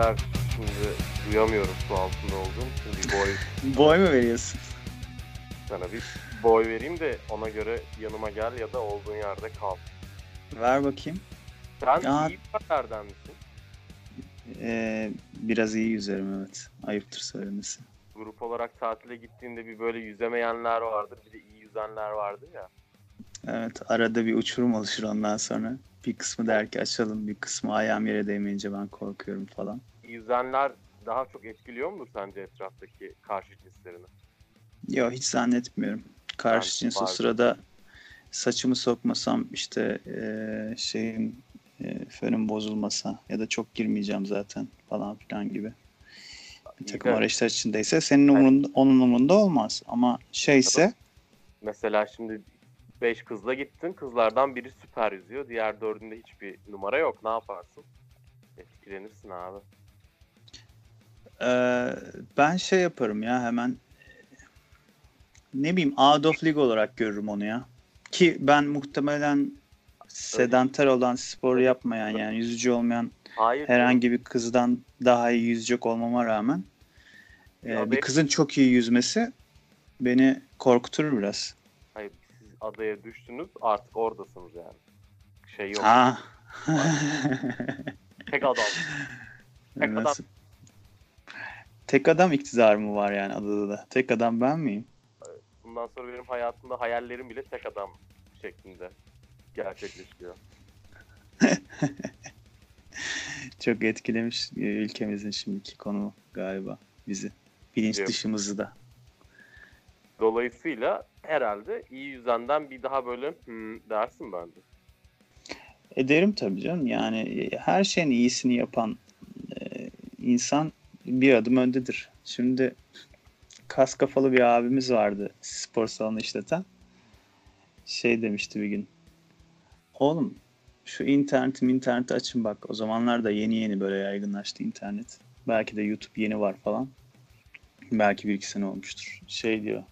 Ender şimdi duyamıyorum su altında olduğum için bir boy Boy mu veriyorsun? sana bir boy vereyim de ona göre yanıma gel ya da olduğun yerde kal. Ver bakayım. Sen Ya- iyi yerlerden misin? Ee, biraz iyi yüzerim evet. Ayıptır söylemesi. Grup olarak tatile gittiğinde bir böyle yüzemeyenler vardır bir de iyi yüzenler vardır ya. Evet arada bir uçurum oluşur ondan sonra. Bir kısmı der ki açalım bir kısmı ayağım yere değmeyince ben korkuyorum falan. İyi yüzenler daha çok etkiliyor mudur sence etraftaki karşı cinslerini? Yok hiç zannetmiyorum. Karşı Ben- cins o sırada saçımı sokmasam işte ee, şeyin ee, fönüm bozulmasa ya da çok girmeyeceğim zaten falan filan gibi. Bir takım araçlar içindeyse senin umurunda, onun umurunda olmaz. Ama şeyse mesela şimdi 5 kızla gittin kızlardan biri süper yüzüyor diğer dördünde hiçbir numara yok ne yaparsın? Etkilenirsin abi. Ee, ben şey yaparım ya hemen ne bileyim out of league olarak görürüm onu ya. Ki ben muhtemelen sedanter olan spor yapmayan yani yüzücü olmayan Hayır. herhangi bir kızdan daha iyi yüzecek olmama rağmen e, bir kızın çok iyi yüzmesi beni korkutur biraz. Adaya düştünüz artık oradasınız yani. Şey yok. Ha. Tek adam. Tek adam. Nasıl? Tek adam iktidarı mı var yani adada da? Tek adam ben miyim? Bundan sonra benim hayatımda hayallerim bile tek adam şeklinde gerçekleşiyor. Çok etkilemiş e, ülkemizin şimdiki konumu galiba bizi. Bilinç Evet. dışımızı da. Dolayısıyla herhalde iyi yüzenden bir daha böyle hmm dersin bence. Ederim tabii canım. Yani e, her şeyin iyisini yapan e, insan bir adım öndedir. Şimdi kas kafalı bir abimiz vardı spor salonu işleten. Şey demişti bir gün. Oğlum şu interneti interneti açın bak. O zamanlar da yeni yeni böyle yaygınlaştı internet. Belki de YouTube yeni var falan. Belki bir iki sene olmuştur. Şey diyor.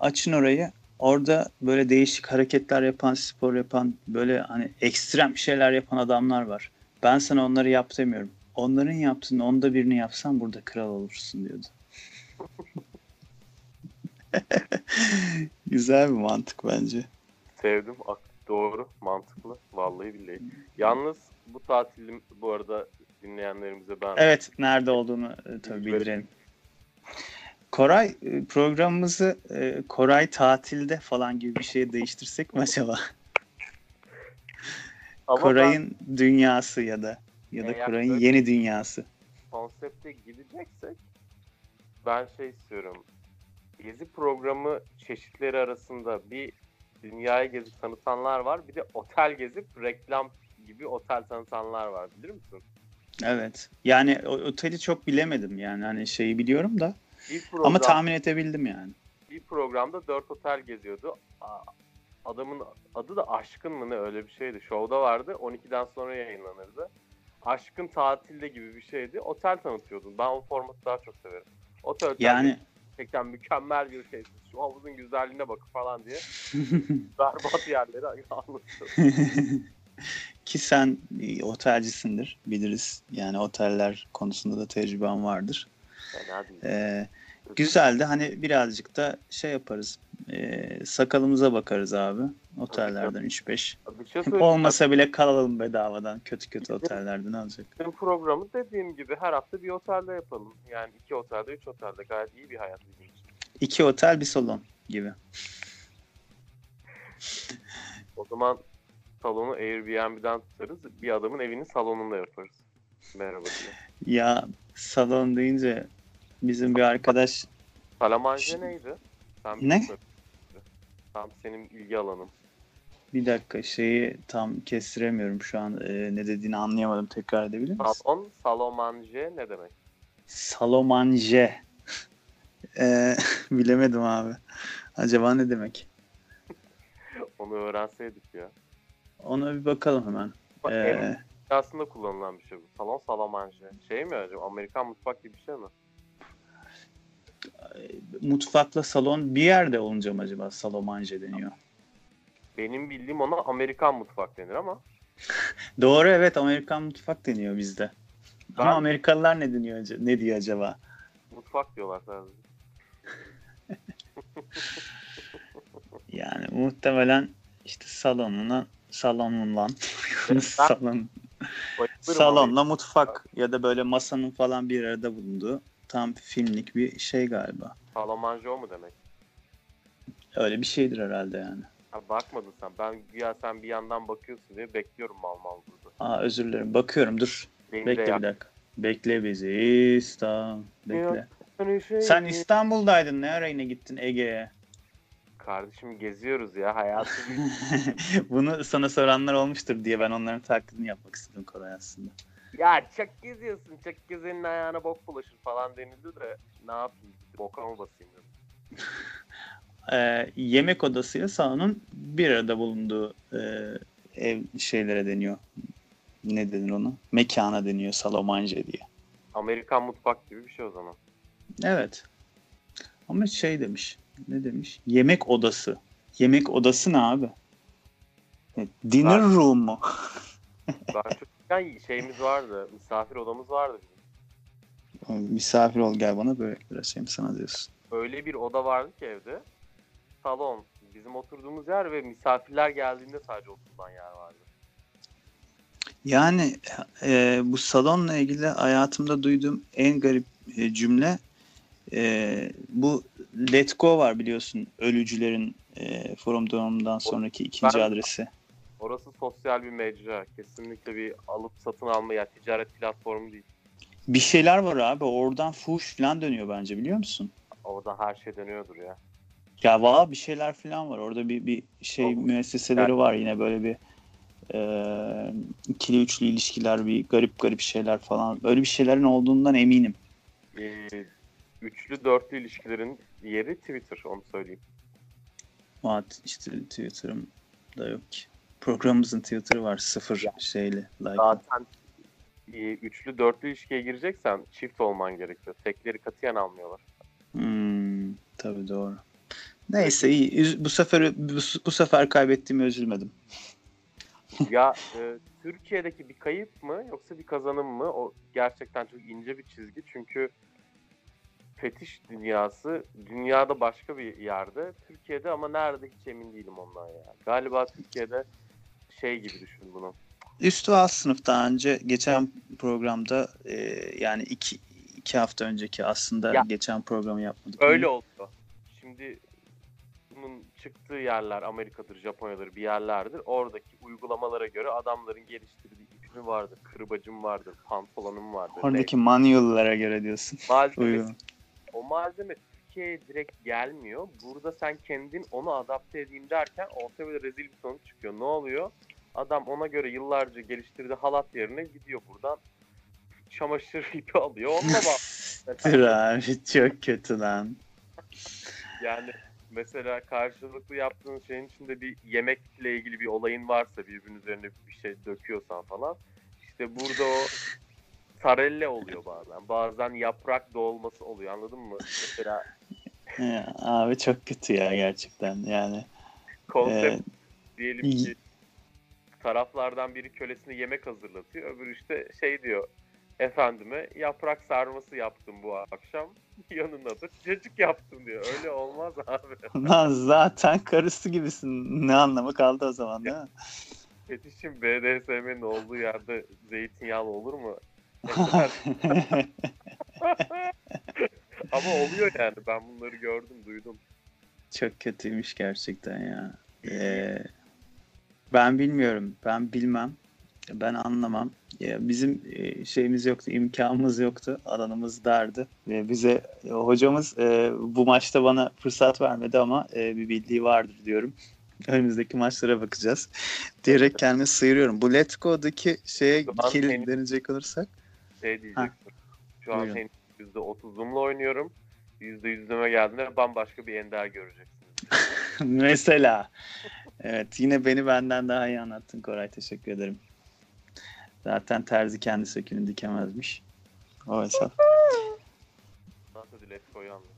Açın orayı. Orada böyle değişik hareketler yapan, spor yapan, böyle hani ekstrem şeyler yapan adamlar var. Ben sana onları yap demiyorum. Onların yaptığını onda birini yapsan burada kral olursun diyordu. Güzel bir mantık bence. Sevdim. Doğru. Mantıklı. Vallahi billahi. Yalnız bu tatilim bu arada dinleyenlerimize ben Evet, nerede olduğunu e, tabii bildirelim. Koray e, programımızı e, Koray tatilde falan gibi bir şeye değiştirsek mi acaba? Ama ben Koray'ın dünyası ya da ya da Eğer Koray'ın yeni dünyası. konsepte gideceksek ben şey istiyorum. Gezi programı çeşitleri arasında bir dünyayı gezip tanıtanlar var. Bir de otel gezip reklam gibi otel tanıtanlar var. Bilir misin? Evet. Yani oteli çok bilemedim yani hani şeyi biliyorum da Bir program, ama tahmin edebildim yani. bir programda dört otel geziyordu. Adamın adı da Aşkın mı ne öyle bir şeydi. Şovda vardı. 12'den sonra yayınlanırdı. Aşkın tatilde gibi bir şeydi. Otel tanıtıyordun. Ben o formatı daha çok severim. Otel Yani gerçekten mükemmel bir şey. Şu havuzun güzelliğine bakın falan diye. Berbat yerleri anlatıyor. ki sen e, otelcisindir biliriz. Yani oteller konusunda da tecrüben vardır. Fena değil. Ee, güzel de hani birazcık da şey yaparız. Ee, sakalımıza bakarız abi. Otellerden 3-5. Bir şey. Olmasa bile kalalım bedavadan. Kötü kötü otellerde ne olacak? Bizim programı dediğim gibi her hafta bir otelde yapalım. Yani iki otelde, üç otelde gayet iyi bir hayat bizim için. İki otel bir salon gibi. O zaman salonu Airbnb'den tutarız. Bir adamın evinin salonunda yaparız. Merhaba diye. Ya salon deyince bizim bir arkadaş Salamanje neydi? Sen Ne? bilmiyorum. Tam senin ilgi alanın. bir dakika şeyi tam kestiremiyorum şu an Ee, ne dediğini anlayamadım tekrar edebilir misin? Salon, salomanje ne demek? Salomanje. Ee, bilemedim abi. Acaba ne demek? Onu öğrenseydik ya. Ona bir bakalım hemen. Bak, Ee, aslında kullanılan bir şey bu. Salon salomanje. Şey mi acaba? Amerikan mutfak gibi bir şey mi? Mutfakla salon bir yerde olunca mı acaba salomanje deniyor? Benim bildiğim ona Amerikan mutfak denir ama Doğru evet Amerikan mutfak deniyor bizde. Ama Ben- Amerikalılar ne deniyor ne diyor acaba? Mutfak diyorlar sadece. Yani muhtemelen işte salonuna salonunla salon salonla mutfak ya da böyle masanın falan bir arada bulunduğu tam filmlik bir şey galiba. Salamanca mu demek? Öyle bir şeydir herhalde yani. Ha, bakmadın sen. Ben güya sen bir yandan bakıyorsun diye bekliyorum mal mal burada. Aa özür dilerim. Bakıyorum dur. Beni de Bekle yap. bir dakika. Bekle bizi İstanbul. Bekle. Hani şey- Sen İstanbul'daydın. Ne ara yine gittin Ege'ye? Kardeşim geziyoruz ya. Hayatı. Bunu sana soranlar olmuştur diye ben onların taklidini yapmak istedim Koray aslında. Ya çok geziyorsun. Çok gezenin ayağına bok bulaşır falan denildi de ne yapayım? Boka mı basayım dedim. Ee, yemek odasıyla salonun bir arada bulunduğu e, ev şeylere deniyor. Ne denir onu? Mekana deniyor salomanje diye. Amerikan mutfak gibi bir şey o zaman. Evet. Ama şey demiş. Ne demiş? Yemek odası. Yemek odası ne abi? E, Dinner Ben- room mu? Ben çocukken şeyimiz vardı. Misafir odamız vardı. Misafir ol gel bana şey mi sana diyorsun. Öyle bir oda vardı ki evde. Salon. Bizim oturduğumuz yer ve misafirler geldiğinde sadece oturulan yer vardı. Yani e, bu salonla ilgili hayatımda duyduğum en garip e, cümle e, bu Let Go var biliyorsun ölücülerin e, Forum Doğum'dan sonraki ikinci Ben- adresi. Orası sosyal bir mecra. Kesinlikle bir alıp satın alma ya ticaret platformu değil. Bir şeyler var abi oradan fuhuş falan dönüyor bence biliyor musun? Orada her şey dönüyordur ya. Ya valla bir şeyler falan var orada bir, bir şey Olur. müesseseleri Yani- var yine böyle bir e, ikili üçlü ilişkiler bir garip garip şeyler falan öyle bir şeylerin olduğundan eminim. Ee, üçlü dörtlü ilişkilerin yeri Twitter onu söyleyeyim. Ama işte Twitter'ım da yok ki. Programımızın Twitter'ı var sıfır şeyle like. Zaten e, üçlü dörtlü ilişkiye gireceksen çift olman gerekiyor. Tekleri katiyen almıyorlar. Hmm, tabii doğru. Neyse iyi. Bu sefer bu, bu sefer kaybettiğime üzülmedim. ya e, Türkiye'deki bir kayıp mı yoksa bir kazanım mı? O gerçekten çok ince bir çizgi. Çünkü fetiş dünyası dünyada başka bir yerde. Türkiye'de ama nerede hiç emin değilim ondan ya. Galiba Türkiye'de şey gibi düşün bunu. Üstü alt sınıf daha önce geçen programda e, yani iki, iki hafta önceki aslında Ya. geçen programı yapmadık. Öyle oldu. Şimdi bunun çıktığı yerler Amerika'dır, Japonya'dır bir yerlerdir. Oradaki uygulamalara göre adamların geliştirdiği ipimi vardır, kırbacım vardır, pantolonum vardır. Oradaki manual'lara göre diyorsun. Malzemesi o malzeme Türkiye'ye direkt gelmiyor. Burada sen kendin onu adapte edeyim derken ortaya böyle rezil bir sonuç çıkıyor. Ne oluyor? Adam ona göre yıllarca geliştirdiği halat yerine gidiyor buradan çamaşır ipi alıyor. Onunla bak. Abi çok kötü lan. Yani mesela karşılıklı yaptığın şeyin içinde bir yemekle ilgili bir olayın varsa birbirinin üzerine bir şey döküyorsan falan işte burada o sarelle oluyor bazen. Bazen yaprak dolması oluyor anladın mı? Mesela Ya, abi çok kötü ya gerçekten yani. konsept e, diyelim ki taraflardan biri kölesine yemek hazırlatıyor. Öbürü işte şey diyor efendime yaprak sarması yaptım bu akşam. Yanına da cacık yaptım diyor. Öyle olmaz abi. Lan zaten karısı gibisin. Ne anlamı kaldı o zaman değil mi? Fetişin BDSM'nin olduğu yerde zeytinyağlı olur mu? Ama oluyor yani. Ben bunları gördüm, duydum. Çok kötüymüş gerçekten ya. Ee, ben bilmiyorum. Ben bilmem. Ben anlamam. Ya bizim e, şeyimiz yoktu, imkanımız yoktu. Alanımız dardı. Ve bize e, hocamız e, bu maçta bana fırsat vermedi ama bir bildiği vardır diyorum. Önümüzdeki maçlara bakacağız. Diyerek kendimi sıyırıyorum. Bu Let's Go'daki şeye dönecek olursak Şey diyeceksin. Şu an senin %30'umla oynuyorum. %100'üme geldiğinde bambaşka bir ender göreceksiniz. Mesela. Evet yine beni benden daha iyi anlattın Koray. Teşekkür ederim. Zaten terzi kendi sökünü dikemezmiş. O hesap. Nasıl Let's Go'yu anlat.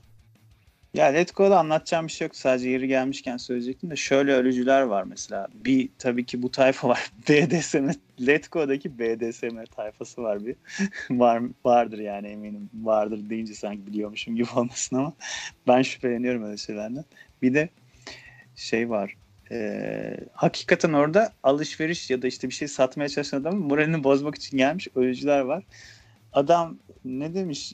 Ya Letgo'da anlatacağım bir şey yok. Sadece yeri gelmişken söyleyecektim de şöyle ölücüler var mesela. Bir tabii ki bu tayfa var. BDSM, Letgo'daki BDSM tayfası var bir. var vardır yani eminim. Vardır deyince sanki biliyormuşum gibi olmasın ama ben şüpheleniyorum öyle şeylerden. Bir de şey var. E, hakikaten orada alışveriş ya da işte bir şey satmaya çalışan adamın moralini bozmak için gelmiş ölücüler var. Adam ne demiş?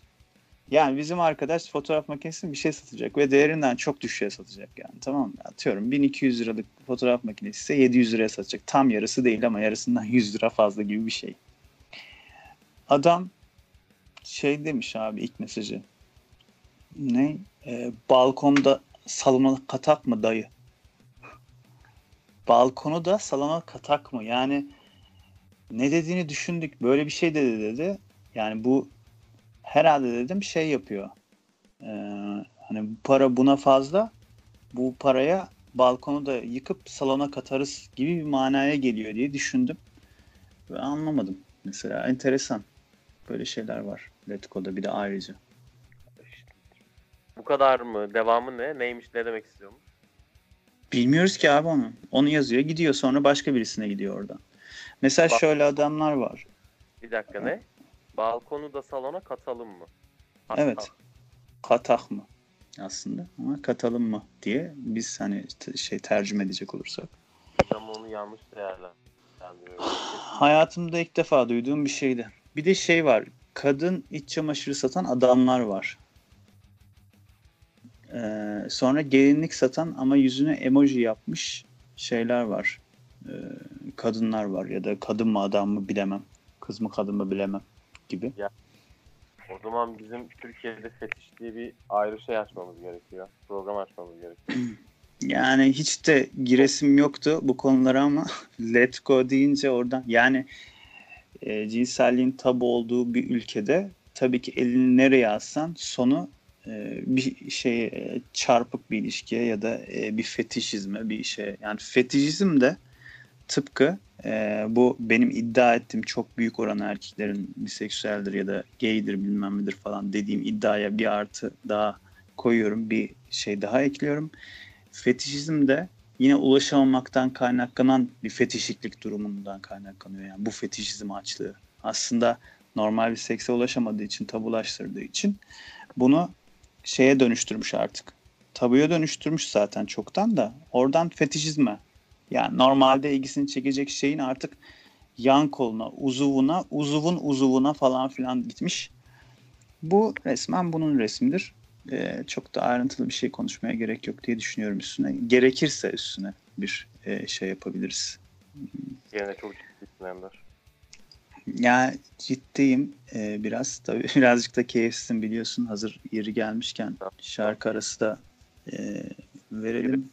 Yani bizim arkadaş fotoğraf makinesini bir şey satacak ve değerinden çok düşüğe satacak yani tamam mı? Atıyorum 1200 liralık fotoğraf makinesi ise 700 liraya satacak. Tam yarısı değil ama yarısından 100 lira fazla gibi bir şey. Adam şey demiş abi ilk mesajı. Ne? Ee, balkonda salona katak mı dayı? Balkonu da salona katak mı? Yani ne dediğini düşündük. Böyle bir şey dedi dedi. Yani bu herhalde dedim şey yapıyor. Ee, hani bu para buna fazla. Bu paraya balkonu da yıkıp salona katarız gibi bir manaya geliyor diye düşündüm. Ve anlamadım. Mesela enteresan. Böyle şeyler var. Letgo'da bir de ayrıca. Bu kadar mı? Devamı ne? Neymiş? Ne demek istiyormuş? Bilmiyoruz ki abi onu. Onu yazıyor gidiyor sonra başka birisine gidiyor oradan. Mesela Bak- şöyle adamlar var. Bir dakika ne? Balkonu da salona katalım mı? Hatta. Evet. Katak mı aslında ama katalım mı diye biz hani şey tercüme edecek olursak. Ama onu yanlış değerlendiriyorum. Hayatımda ilk defa duyduğum bir şeydi. Bir de şey var. Kadın iç çamaşırı satan adamlar var. Ee, sonra gelinlik satan ama yüzüne emoji yapmış şeyler var. Ee, kadınlar var ya da kadın mı adam mı bilemem. Kız mı kadın mı bilemem gibi. O zaman bizim Türkiye'de fetiş diye bir ayrı şey açmamız gerekiyor. Program açmamız gerekiyor. Yani hiç de giresim yoktu bu konulara ama let go deyince oradan yani e, cinselliğin tabu olduğu bir ülkede tabii ki elini nereye atsan sonu e, bir şey e, çarpık bir ilişkiye ya da e, bir fetişizme bir şey yani fetişizm de tıpkı e, bu benim iddia ettiğim çok büyük oran erkeklerin biseksüeldir ya da gaydir bilmem nedir falan dediğim iddiaya bir artı daha koyuyorum bir şey daha ekliyorum fetişizm de yine ulaşamamaktan kaynaklanan bir fetişiklik durumundan kaynaklanıyor. Yani bu fetişizm açlığı. Aslında normal bir sekse ulaşamadığı için, tabulaştırdığı için bunu şeye dönüştürmüş artık. Tabuya dönüştürmüş zaten çoktan da oradan fetişizme. Yani normalde ilgisini çekecek şeyin artık yan koluna, uzuvuna, uzuvun uzuvuna falan filan gitmiş. Bu resmen bunun resmidir. Ee, çok da ayrıntılı bir şey konuşmaya gerek yok diye düşünüyorum üstüne. Gerekirse üstüne bir e, şey yapabiliriz. Yine çok ciddi. Yani ciddiyim e, biraz. Tabii birazcık da keyifsizim biliyorsun. Hazır yeri gelmişken şarkı arası da e, verelim.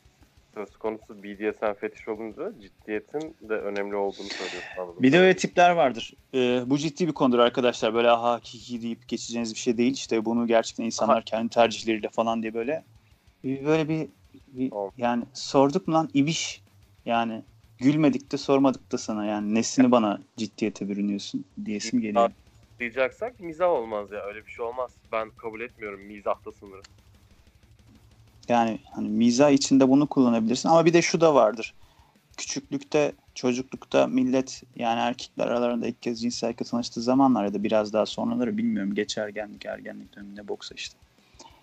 Söz konusu BDSM fetiş olunca ciddiyetin de önemli olduğunu söylüyorsun. Bir de öyle tipler vardır. E, bu ciddi bir konudur arkadaşlar. Böyle aha kiki deyip geçeceğiniz bir şey değil. İşte bunu gerçekten insanlar Aha. kendi tercihleriyle falan diye böyle böyle bir, bir Tamam. yani sorduk mu lan ibiş yani gülmedik de sormadık da sana yani nesini bana ciddiyete bürünüyorsun diyesim geliyor. Diyeceksak mizah olmaz ya. Öyle bir şey olmaz. Ben kabul etmiyorum mizahta sınırı. Yani hani mizah içinde bunu kullanabilirsin ama bir de şu da vardır. Küçüklükte, çocuklukta millet yani erkekler aralarında ilk kez cinsellikle tanıştığı zamanlar ya da biraz daha sonraları bilmiyorum. Geç ergenlik, ergenlik döneminde boksa işte.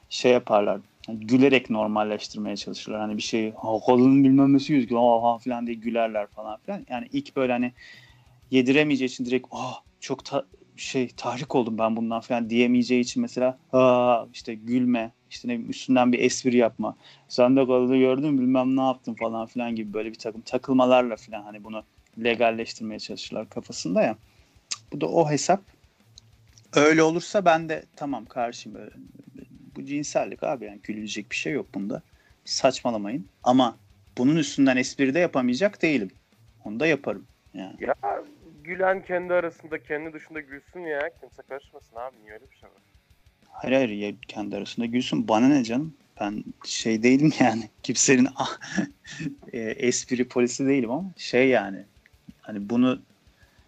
Şey yaparlar. hani gülerek normalleştirmeye çalışırlar. Hani bir şey kadının bilmem nesi gözüküyor ha falan diye gülerler falan filan. Yani ilk böyle hani yediremeyeceği için direkt ah çok ta- şey tahrik oldum ben bundan falan diyemeyeceği için mesela aa işte gülme işte ne üstünden bir espri yapma sen de kadını gördün bilmem ne yaptın falan filan gibi böyle bir takım takılmalarla filan hani bunu legalleştirmeye çalışırlar kafasında ya. Bu da o hesap. Öyle olursa ben de tamam karşıyım böyle. Bu cinsellik abi yani gülülecek bir şey yok bunda. Saçmalamayın. Ama bunun üstünden espri de yapamayacak değilim. Onu da yaparım. Yani. Ya gülen kendi arasında kendi dışında gülsün ya. Kimse karışmasın abi. Niye öyle bir şey var? Hayır hayır ya kendi arasında gülsün. Bana ne canım? Ben şey değilim yani. Kimsenin e, espri polisi değilim ama şey yani. Hani bunu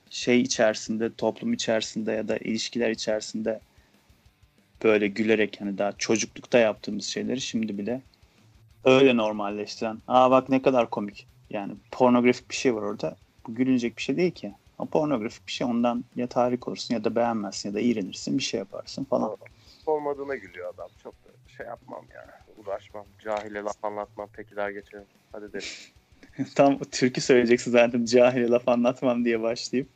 şey içerisinde, toplum içerisinde ya da ilişkiler içerisinde böyle gülerek hani daha çocuklukta yaptığımız şeyleri şimdi bile öyle normalleştiren. Aa bak ne kadar komik. Yani pornografik bir şey var orada. Bu gülünecek bir şey değil ki. O pornografik bir şey ondan ya tahrik olursun ya da beğenmezsin ya da iğrenirsin bir şey yaparsın falan. Olmadığına gülüyor adam. Çok da şey yapmam ya. Uğraşmam. Cahile laf anlatmam. Peki der geçelim. Hadi de. Tam türkü söyleyeceksin zaten cahile laf anlatmam diye başlayıp.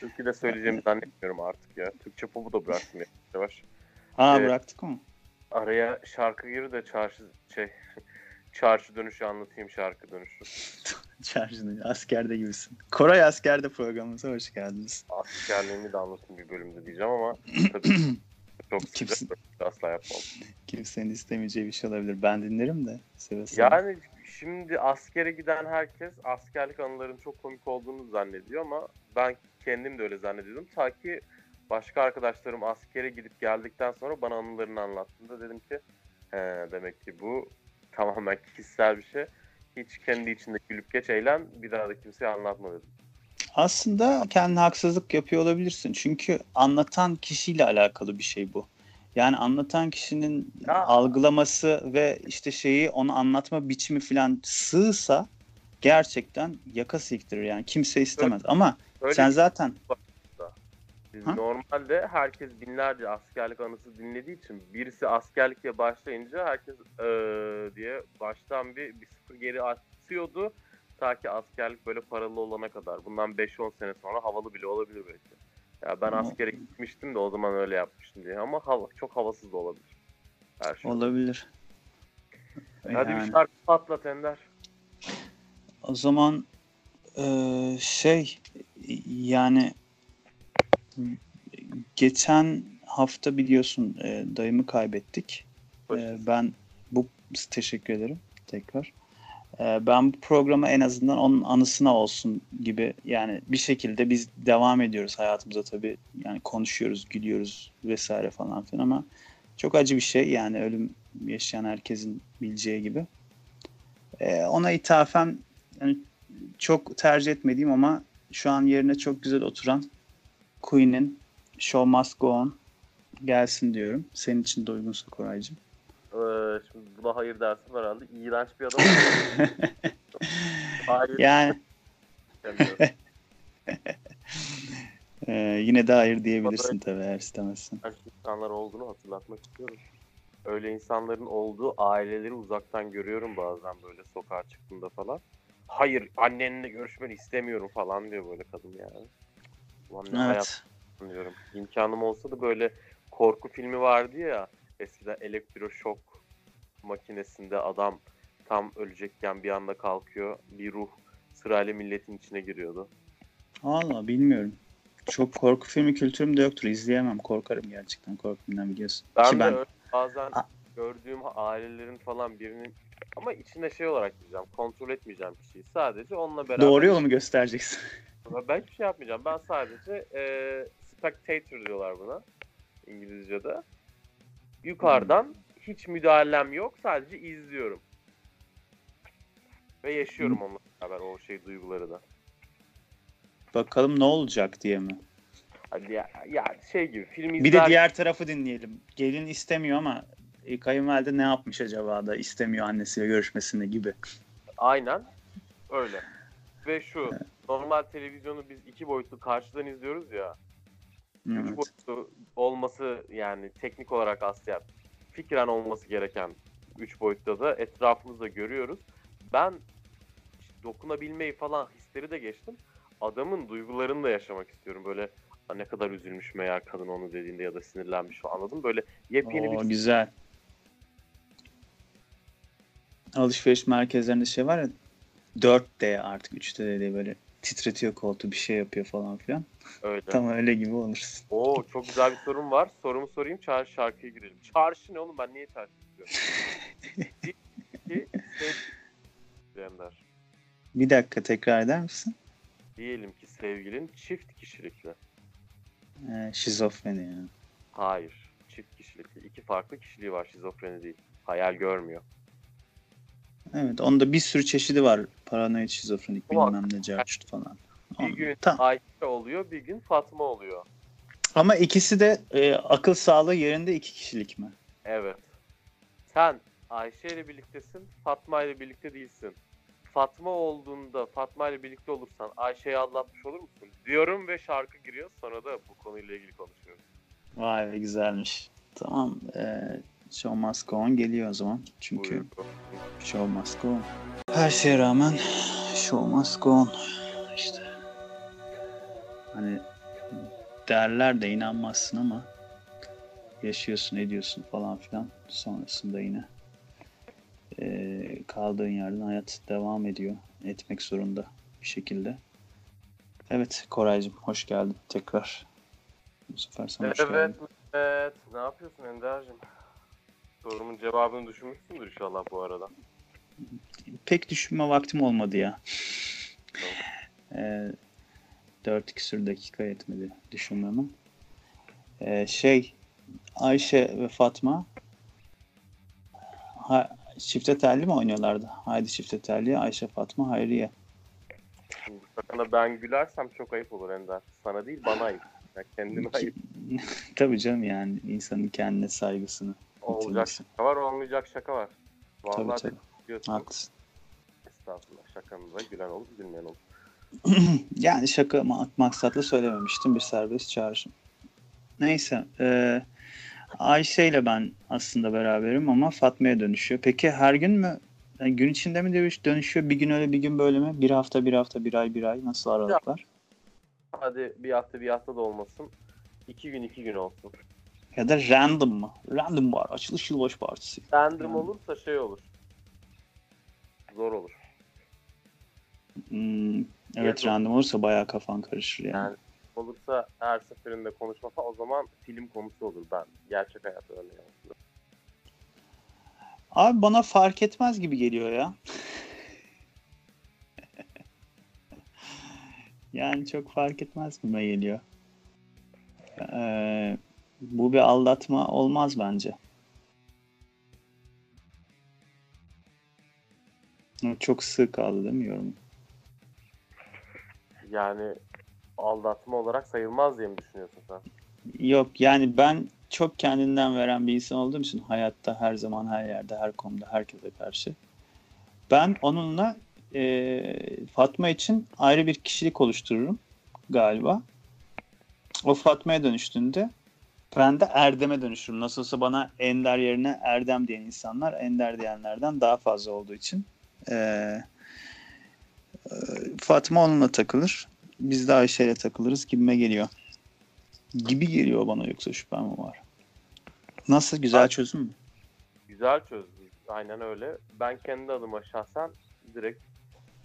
Türkü de söyleyeceğimi zannetmiyorum artık ya. Türkçe popu da bıraktım ya. Yavaş. Ha Evet. bıraktık mı? Araya şarkı gir de çarşı şey çarşı dönüşü anlatayım şarkı dönüşü. Çarşını askerde gibisin. Koray askerde programımıza hoş geldiniz. Askerliğimi de anlatayım bir bölümde diyeceğim ama tabii çok Kimsin? asla yapmam. Kimsenin istemeyeceği bir şey olabilir. Ben dinlerim de seve seve. Yani şimdi askere giden herkes askerlik anılarının çok komik olduğunu zannediyor ama ben kendim de öyle zannediyordum. Ta ki başka arkadaşlarım askere gidip geldikten sonra bana anılarını anlattığında dedim ki he, demek ki bu tamamen kişisel bir şey. Hiç kendi içinde gülüp geç eğlen bir daha da kimseye anlatma dedim. Aslında kendine haksızlık yapıyor olabilirsin. Çünkü anlatan kişiyle alakalı bir şey bu. Yani anlatan kişinin Ya. algılaması ve işte şeyi onu anlatma biçimi falan sığsa gerçekten yaka siktirir yani kimse istemez. Ama Öyle sen zaten Biz Ha? normalde herkes binlerce askerlik anısı dinlediği için birisi askerlikle başlayınca herkes "Ee" diye baştan bir, bir sıfır geri atıyordu. Ta ki askerlik böyle paralı olana kadar. Bundan 5-10 sene sonra havalı bile olabilir belki. Ya ben Ama- askere gitmiştim de o zaman öyle yapmıştım diye ama hava, çok havasız da olabilir. Her şey. olabilir. Hadi Yani. bir şarkı patlat Ender. O zaman eee, şey yani geçen hafta biliyorsun eee, dayımı kaybettik. Eee, ben bu teşekkür ederim tekrar. Eee, ben bu programa en azından onun anısına olsun gibi yani bir şekilde biz devam ediyoruz hayatımıza tabii yani konuşuyoruz, gülüyoruz vesaire falan filan ama çok acı bir şey yani ölüm yaşayan herkesin bileceği gibi. Eee, ona ithafen yani çok tercih etmediğim ama şu an yerine çok güzel oturan Queen'in Show Must Go On gelsin diyorum. Senin için de uygunsa Koraycığım. Ee, şimdi buna hayır dersin herhalde. İğrenç bir adam. hayır Yani demiyorum. e, yine de hayır diyebilirsin tabii eğer istemezsen. iğrenç insanlar olduğunu hatırlatmak istiyorum. Öyle insanların olduğu aileleri uzaktan görüyorum bazen böyle sokağa çıktığımda falan. Hayır annenle görüşmeni istemiyorum falan diyor böyle kadın yani. Ulan ne hayat Evet. diyorum. İmkanım olsa da böyle korku filmi vardı ya eskiden elektroşok makinesinde adam tam ölecekken bir anda kalkıyor. Bir ruh sırayla milletin içine giriyordu. Valla bilmiyorum. Çok korku filmi kültürüm de yoktur. İzleyemem. Korkarım gerçekten korku filmden biliyorsun. Ben Ki de ben öyle bazen A- gördüğüm ailelerin falan birinin ama içine şey olarak diyeceğim. Kontrol etmeyeceğim kişiyi. Sadece onunla beraber. doğru yolu mu göstereceksin? Ben hiçbir şey yapmayacağım. Ben sadece e, spectator diyorlar buna İngilizce'de. Yukarıdan hiç müdahalem yok. Sadece izliyorum. Ve yaşıyorum onunla beraber o şey duyguları da. Bakalım ne olacak diye mi? Hadi ya, ya şey gibi film izler. Bir de diğer tarafı dinleyelim. Gelin istemiyor ama e, kayınvalide ne yapmış acaba da istemiyor annesiyle görüşmesini gibi. Aynen. Öyle. Ve şu normal televizyonu biz iki boyutlu karşıdan izliyoruz ya. Üç Evet. boyutlu olması yani teknik olarak aslında fikren olması gereken üç boyutta da etrafımızda görüyoruz. Ben dokunabilmeyi falan hisleri de geçtim. Adamın duygularını da yaşamak istiyorum. Böyle "Ha, ne kadar üzülmüş meğer kadın onu dediğinde ya da sinirlenmiş falan anladın mı? Böyle yepyeni Oo, bir güzel. Alışveriş merkezlerinde şey var ya 4D artık 3D diye böyle titretiyor koltuğu bir şey yapıyor falan filan. öyle. Tam öyle gibi olursun. Oo çok güzel bir sorum var. Sorumu sorayım çağrı şarkıya girelim. Çarşı ne oğlum ben niye çarşı istiyorum? Bir, dakika tekrar eder misin? Diyelim ki sevgilin çift kişilikli. Ee, şizofreni ya. Hayır. Çift kişilikli. İki farklı kişiliği var. Şizofreni değil. Hayal görmüyor. Evet onda bir sürü çeşidi var. Paranoid şizofrenik Ulan. bilmem ne carçut falan. Bir gün Tamam. Ayşe oluyor, bir gün Fatma oluyor. Ama ikisi de e, akıl sağlığı yerinde iki kişilik mi? Evet. Sen Ayşe ile birliktesin, Fatma ile birlikte değilsin. Fatma olduğunda Fatma ile birlikte olursan Ayşe'yi anlatmış olur musun? Diyorum ve şarkı giriyor. Sonra da bu konuyla ilgili konuşuyoruz. Vay be güzelmiş. Tamam. E, show must go on geliyor o zaman. Çünkü Buyur. show must go on. Her şeye rağmen show must go on. İşte. Hani derler de inanmazsın ama yaşıyorsun ediyorsun falan filan. Sonrasında yine e, kaldığın yerden hayat devam ediyor. Etmek zorunda bir şekilde. Evet Koraycığım hoş geldin tekrar. Bu sefer sana hoş Evet, geldin. evet. Ne yapıyorsun Ender'cim? Sorumun cevabını düşünmüşsündür inşallah bu arada. Pek düşünme vaktim olmadı ya. e, 4 küsür dakika yetmedi düşünmeme. E, şey Ayşe ve Fatma ha, çifte telli mi oynuyorlardı? Haydi çifte telli Ayşe Fatma Hayriye. Sakına ben gülersem çok ayıp olur Ender. Sana değil bana ayıp. Ya kendime ayıp. Tabii canım yani insanın kendine saygısını Olacak şaka var, olmayacak şaka var. Tabii Vallahi tabii. diyorsun. Haklısın. Estağfurullah. Şakamıza gülen olur, gülmeyen olur. Yani şaka ma- maksatlı söylememiştim bir serbest çağrışım. Neyse. E, Ayşe ile ben aslında beraberim ama Fatma'ya dönüşüyor. Peki her gün mü? Yani gün içinde mi dönüş- dönüşüyor? Bir gün öyle bir gün böyle mi? Bir hafta bir hafta bir ay bir ay nasıl aralıklar? Hadi bir hafta bir hafta da olmasın. İki gün iki gün olsun. Ya da random mı? Random var. Açılış yılbaşı partisi. Random Yani. olursa şey olur. Zor olur. Hmm, evet o- random olursa bayağı kafan karışır yani. Yani olursa her seferinde konuşma falan o zaman film konusu olur ben. Gerçek hayatta öyle yani. Abi bana fark etmez gibi geliyor ya. yani çok fark etmez gibi geliyor. Ee, bu bir aldatma olmaz bence. Çok sığ kaldı değil mi yorum? Yani aldatma olarak sayılmaz diye mi düşünüyorsun sen? Yok yani ben çok kendinden veren bir insan olduğum için hayatta her zaman her yerde her konuda herkese karşı. Ben onunla e, Fatma için ayrı bir kişilik oluştururum galiba. O Fatma'ya dönüştüğünde ben de Erdem'e dönüşürüm. Nasıl olsa bana Ender yerine Erdem diyen insanlar Ender diyenlerden daha fazla olduğu için e, e, Fatma onunla takılır. Biz de Ayşe ile takılırız gibime geliyor. Gibi geliyor bana yoksa şüphem mi var? Nasıl güzel çözüm mü? Güzel çözdün. Aynen öyle. Ben kendi adıma şahsen direkt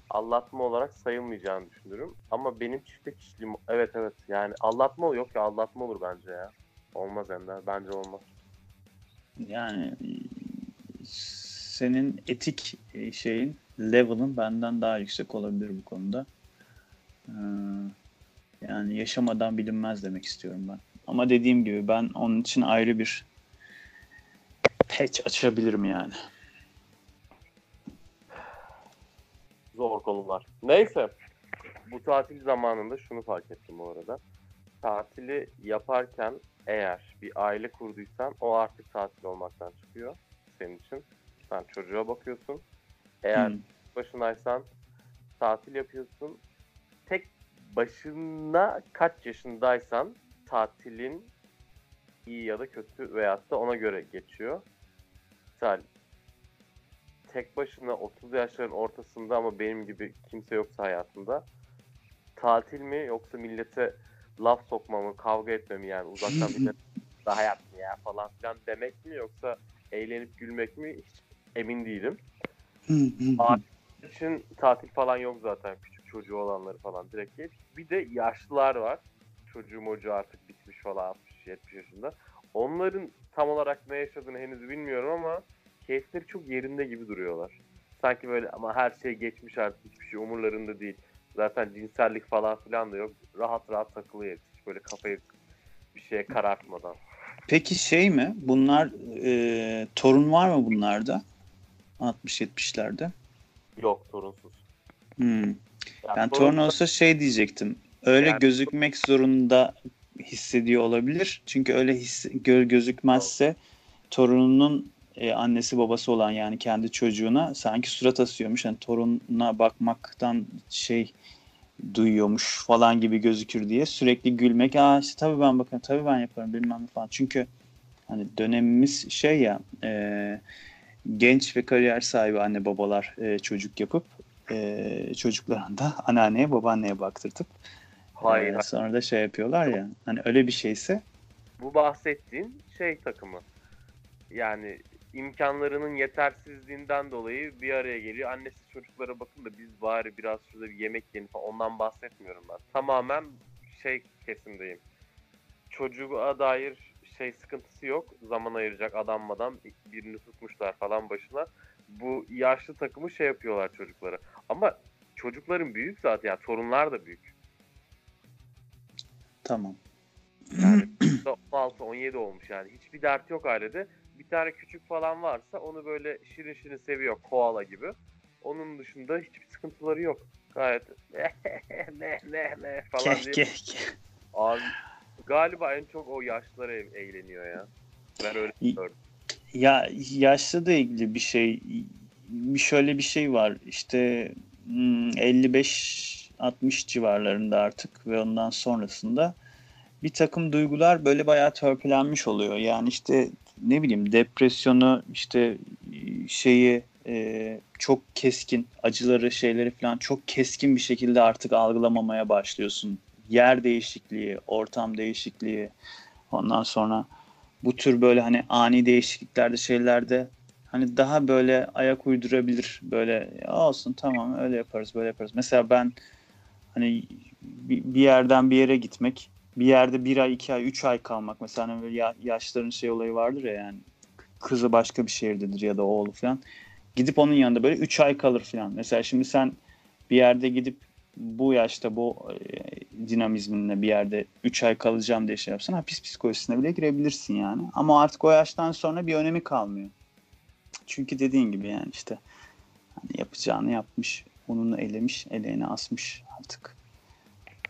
aldatma olarak sayılmayacağını düşünürüm. Ama benim çifte kişiliğim evet evet yani aldatma yok ya aldatma olur bence ya. Olmaz Ender. Bence olmaz. Yani senin etik e, şeyin level'ın benden daha yüksek olabilir bu konuda. Ee, Yani yaşamadan bilinmez demek istiyorum ben. Ama dediğim gibi ben onun için ayrı bir patch açabilirim yani. Zor konular. Neyse. Bu tatil zamanında şunu fark ettim bu arada. Tatili yaparken eğer bir aile kurduysan o artık tatil olmaktan çıkıyor senin için. Sen çocuğa bakıyorsun. Eğer Hmm. başınaysan tatil yapıyorsun. Tek başına kaç yaşındaysan tatilin iyi ya da kötü veyahut da ona göre geçiyor. Misal tek başına 30 yaşların ortasında ama benim gibi kimse yoksa hayatında tatil mi yoksa millete laf sokma mı, kavga etme mi yani uzaktan millet daha hayat mı ya falan filan demek mi yoksa eğlenip gülmek mi hiç emin değilim. Aa, için tatil falan yok zaten. Küçük çocuğu olanları falan direkt geç. Bir de yaşlılar var. Çocuğu mocu artık bitmiş falan 60-70 yaşında. Onların tam olarak ne yaşadığını henüz bilmiyorum ama keyifleri çok yerinde gibi duruyorlar. Sanki böyle ama her şey geçmiş artık hiçbir şey umurlarında değil. Zaten cinsellik falan filan da yok. Rahat rahat takılıyor. Hiç böyle kafayı bir şeye karartmadan. Peki şey mi? Bunlar e, torun var mı bunlarda? 60-70'lerde. Yok sorunsuz. Hmm. Yani Ben torun- torun olsa şey diyecektim. Öyle Yani- gözükmek zorunda hissediyor olabilir. Çünkü öyle his, gö, gözükmezse torununun e, annesi babası olan yani kendi çocuğuna sanki surat asıyormuş. Yani torununa bakmaktan şey duyuyormuş falan gibi gözükür diye sürekli gülmek. Aa işte tabii ben bakarım, tabii ben yaparım bilmem ne falan. Çünkü hani dönemimiz şey ya e, genç ve kariyer sahibi anne babalar e, çocuk yapıp e, çocuklarını da anneanneye babaanneye baktırtıp Hayır. e, sonra da şey yapıyorlar ya hani öyle bir şeyse Bu bahsettiğin şey takımı. Yani imkanlarının yetersizliğinden dolayı bir araya geliyor. Annesi çocuklara bakın da biz bari biraz şurada bir yemek yiyelim falan. Ondan bahsetmiyorum ben. Tamamen şey kesimdeyim. Çocuğa dair şey sıkıntısı yok. Zaman ayıracak adam madam birini tutmuşlar falan başına. Bu yaşlı takımı şey yapıyorlar çocuklara. Ama çocukların büyük zaten yani torunlar da büyük. tamam. Yani 16-17 olmuş yani. Hiçbir dert yok ailede. Bir tane küçük falan varsa onu böyle şirin şirin seviyor koala gibi. Onun dışında hiçbir sıkıntıları yok. Gayet ne ne ne falan Keh diye. keh keh. Abi galiba en çok o yaşlılar ev- eğleniyor ya. Ben öyle gördüm. Ya yaşla da ilgili bir şey bir şöyle bir şey var işte hmm, 55-60 civarlarında artık ve ondan sonrasında bir takım duygular böyle bayağı törpülenmiş oluyor. Yani işte ne bileyim depresyonu işte şeyi e, çok keskin acıları şeyleri falan çok keskin bir şekilde artık algılamamaya başlıyorsun. Yer değişikliği, ortam değişikliği ondan sonra bu tür böyle hani ani değişikliklerde şeylerde hani daha böyle ayak uydurabilir böyle "Ya olsun tamam öyle yaparız böyle yaparız. Mesela ben hani bir yerden bir yere gitmek bir yerde bir ay iki ay üç ay kalmak mesela hani böyle ya- yaşların şey olayı vardır ya yani kızı başka bir şehirdedir ya da oğlu falan gidip onun yanında böyle üç ay kalır falan. Mesela şimdi sen bir yerde gidip bu yaşta bu e, dinamizminle bir yerde 3 ay kalacağım diye şey yapsan hapis psikolojisine bile girebilirsin yani. Ama artık o yaştan sonra bir önemi kalmıyor. Çünkü dediğin gibi yani işte hani yapacağını yapmış, onunu elemiş, eleğini asmış artık.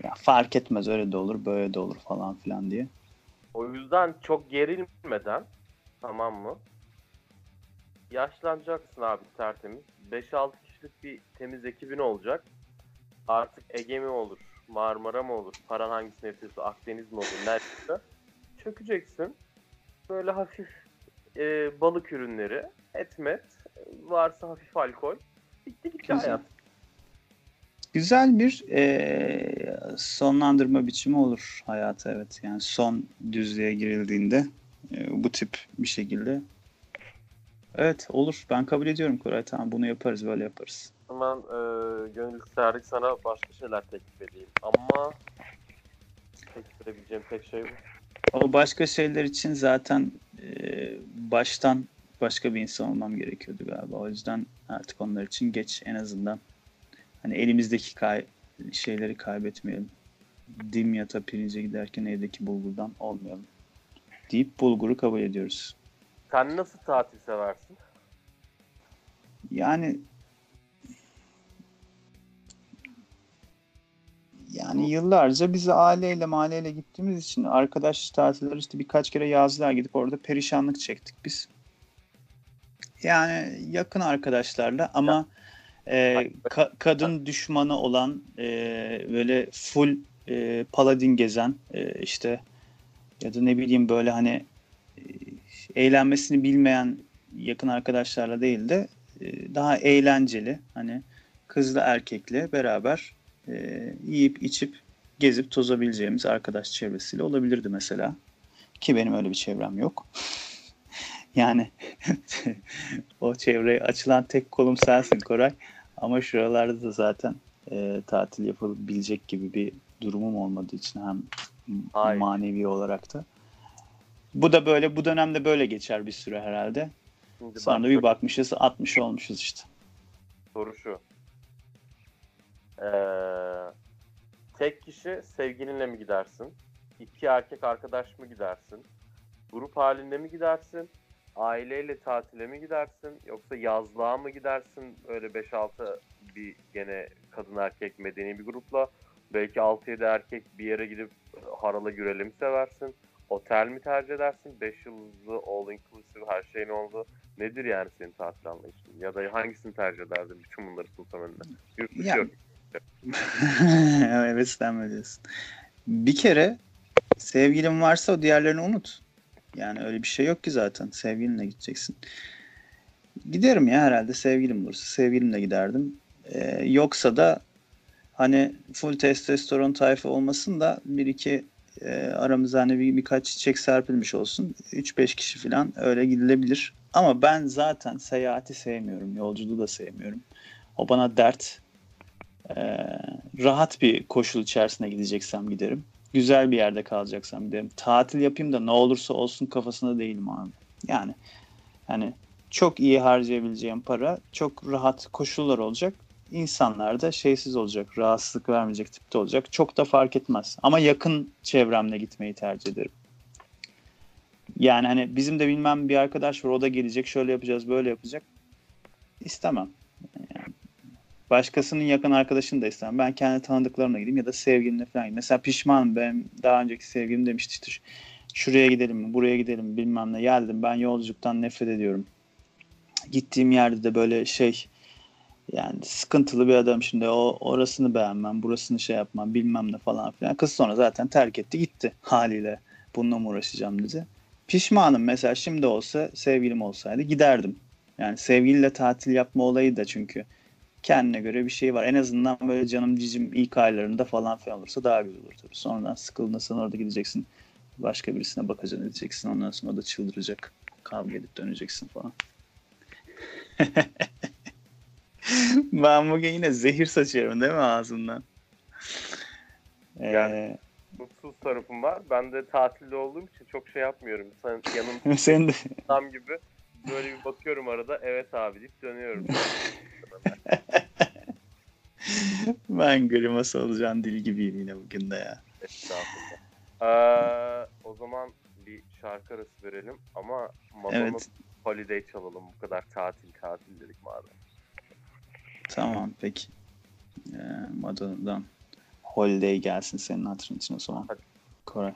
Ya fark etmez öyle de olur, böyle de olur falan filan diye. O yüzden çok gerilmeden tamam mı? Yaşlanacaksın abi tertemiz. 5-6 kişilik bir temiz ekibin olacak. Artık Ege mi olur, Marmara mı olur, paran hangisine yetiyorsa Akdeniz mi olur, neredeyse. Çökeceksin. Böyle hafif e, balık ürünleri, et met, varsa hafif alkol. Bitti gitti Güzel. hayat. Güzel bir eee, sonlandırma biçimi olur hayata evet. Yani son düzlüğe girildiğinde eee, bu tip bir şekilde. Evet olur. Ben kabul ediyorum Koray. Tamam bunu yaparız böyle yaparız. Zaman e, gönül isterdik sana başka şeyler teklif edeyim. Ama teklif edebileceğim tek şey bu. O başka şeyler için zaten eee, baştan başka bir insan olmam gerekiyordu galiba. O yüzden artık onlar için geç en azından. Hani elimizdeki kay şeyleri kaybetmeyelim. Dimyata pirince giderken evdeki bulgurdan olmayalım. Deyip bulguru kabul ediyoruz. Sen nasıl tatil seversin? Yani yani yıllarca biz aileyle mahalleyle gittiğimiz için arkadaş tatilleri işte birkaç kere yazlığa gidip orada perişanlık çektik biz. Yani yakın arkadaşlarla ama e, ka- kadın düşmanı olan e, böyle full e, paladin gezen e, işte ya da ne bileyim böyle hani e, eğlenmesini bilmeyen yakın arkadaşlarla değil de e, daha eğlenceli hani kızla erkekle beraber e, yiyip içip gezip tozabileceğimiz arkadaş çevresiyle olabilirdi mesela. Ki benim öyle bir çevrem yok. Yani o çevreye açılan tek kolum sensin Koray. Ama şuralarda da zaten e, tatil yapılabilecek gibi bir durumum olmadığı için hem Hayır. manevi olarak da. Bu da böyle bu dönemde böyle geçer bir süre herhalde. Şimdi Sonra bak, bir bakmışız 60 olmuşuz işte. soru şu. Ee, tek kişi sevgilinle mi gidersin? İki erkek arkadaş mı gidersin? Grup halinde mi gidersin? Aileyle tatile mi gidersin? Yoksa yazlığa mı gidersin? Öyle 5-6 bir gene kadın erkek medeni bir grupla. Belki 6-7 erkek bir yere gidip harala gürelim mi seversin? Otel mi tercih edersin? 5 yıldızlı, all inclusive her şeyin oldu. Nedir yani senin tatil anlayışın? Ya da hangisini tercih ederdin bütün bunları sunsam önüne? Yurt dışı yok. evet sen diyorsun. Bir kere sevgilin varsa o diğerlerini unut. Yani öyle bir şey yok ki zaten. Sevgilinle gideceksin. Giderim ya herhalde sevgilim olursa. Sevgilimle giderdim. Ee, yoksa da hani full testosteron tayfa olmasın da bir iki e, aramıza hani bir, birkaç çiçek serpilmiş olsun. 3-5 kişi falan öyle gidilebilir. Ama ben zaten seyahati sevmiyorum. Yolculuğu da sevmiyorum. O bana dert. Ee, rahat bir koşul içerisine gideceksem giderim. Güzel bir yerde kalacaksam giderim. Tatil yapayım da ne olursa olsun kafasında değilim abi. Yani hani çok iyi harcayabileceğim para, çok rahat koşullar olacak. İnsanlar da şeysiz olacak, rahatsızlık vermeyecek tipte olacak. Çok da fark etmez. Ama yakın çevremle gitmeyi tercih ederim. Yani hani bizim de bilmem bir arkadaş var o da gelecek şöyle yapacağız böyle yapacak. İstemem. Yani başkasının yakın arkadaşını da istemem. Ben kendi tanıdıklarımla gideyim ya da sevgilimle falan gideyim. Mesela pişmanım ben daha önceki sevgilim demişti işte "Şu- şuraya gidelim mi buraya gidelim mi bilmem ne geldim. Ben yolculuktan nefret ediyorum. Gittiğim yerde de böyle şey yani sıkıntılı bir adam şimdi o orasını beğenmem burasını şey yapmam bilmem ne falan filan. Kız sonra zaten terk etti gitti haliyle bununla mı uğraşacağım dedi. Pişmanım mesela şimdi olsa sevgilim olsaydı giderdim. Yani sevgiliyle tatil yapma olayı da çünkü kendine göre bir şey var. En azından böyle canım cicim ilk aylarında falan filan olursa daha güzel olur tabii. Sonradan sıkıldığında sen orada gideceksin. Başka birisine bakacaksın edeceksin. Ondan sonra da çıldıracak. Kavga edip döneceksin falan. ben bugün yine zehir saçıyorum değil mi ağzımdan? Ee, Yani- Mutsuz tarafım var. Ben de tatilde olduğum için çok şey yapmıyorum. Sen yanımda senin de adam gibi böyle bir bakıyorum arada evet abi deyip dönüyorum. ben grimas olacağım dil gibiyim yine bugün de ya. Estağfurullah. Ee, o zaman bir şarkı arası verelim ama Madonna Evet. Holiday çalalım. Bu kadar tatil tatil dedik madem. Tamam peki. Ee, Madonna'dan Holiday gelsin senin hatırın için o zaman. Hadi. Koray.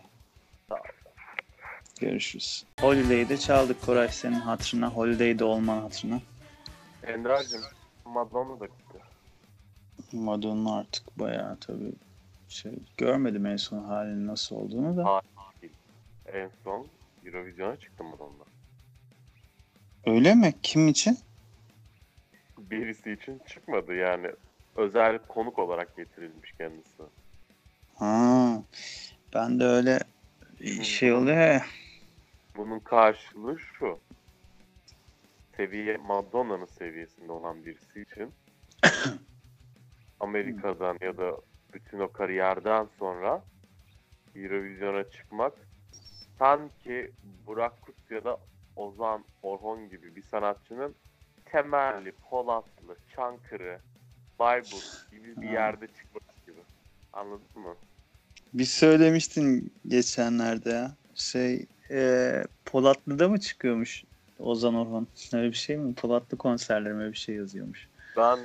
Sağ ol. Görüşürüz. Holiday'de çaldık Koray senin hatırına. Holiday'de olman hatırına. Ender'cim Madonna da gitti. Madonna artık bayağı tabii şey görmedim en son halinin nasıl olduğunu da. En son Eurovision'a çıktı Madonna. Öyle mi? Kim için? Birisi için çıkmadı yani. Özel konuk olarak getirilmiş kendisi. Ha. Ben de öyle şey oluyor ya. Bunun karşılığı şu. Seviye Madonna'nın seviyesinde olan birisi için Amerika'dan ya da bütün o kariyerden sonra Eurovision'a çıkmak sanki Burak Kut ya da Ozan Orhon gibi bir sanatçının Temelli, Polatlı, Çankırı, Bayburt gibi bir yerde çıkmak gibi. Anladın mı? Bir söylemiştin geçenlerde ya. Şey e, Polatlı'da mı çıkıyormuş Ozan Orhan? Öyle bir şey mi? Polatlı konserlerime bir şey yazıyormuş. Ben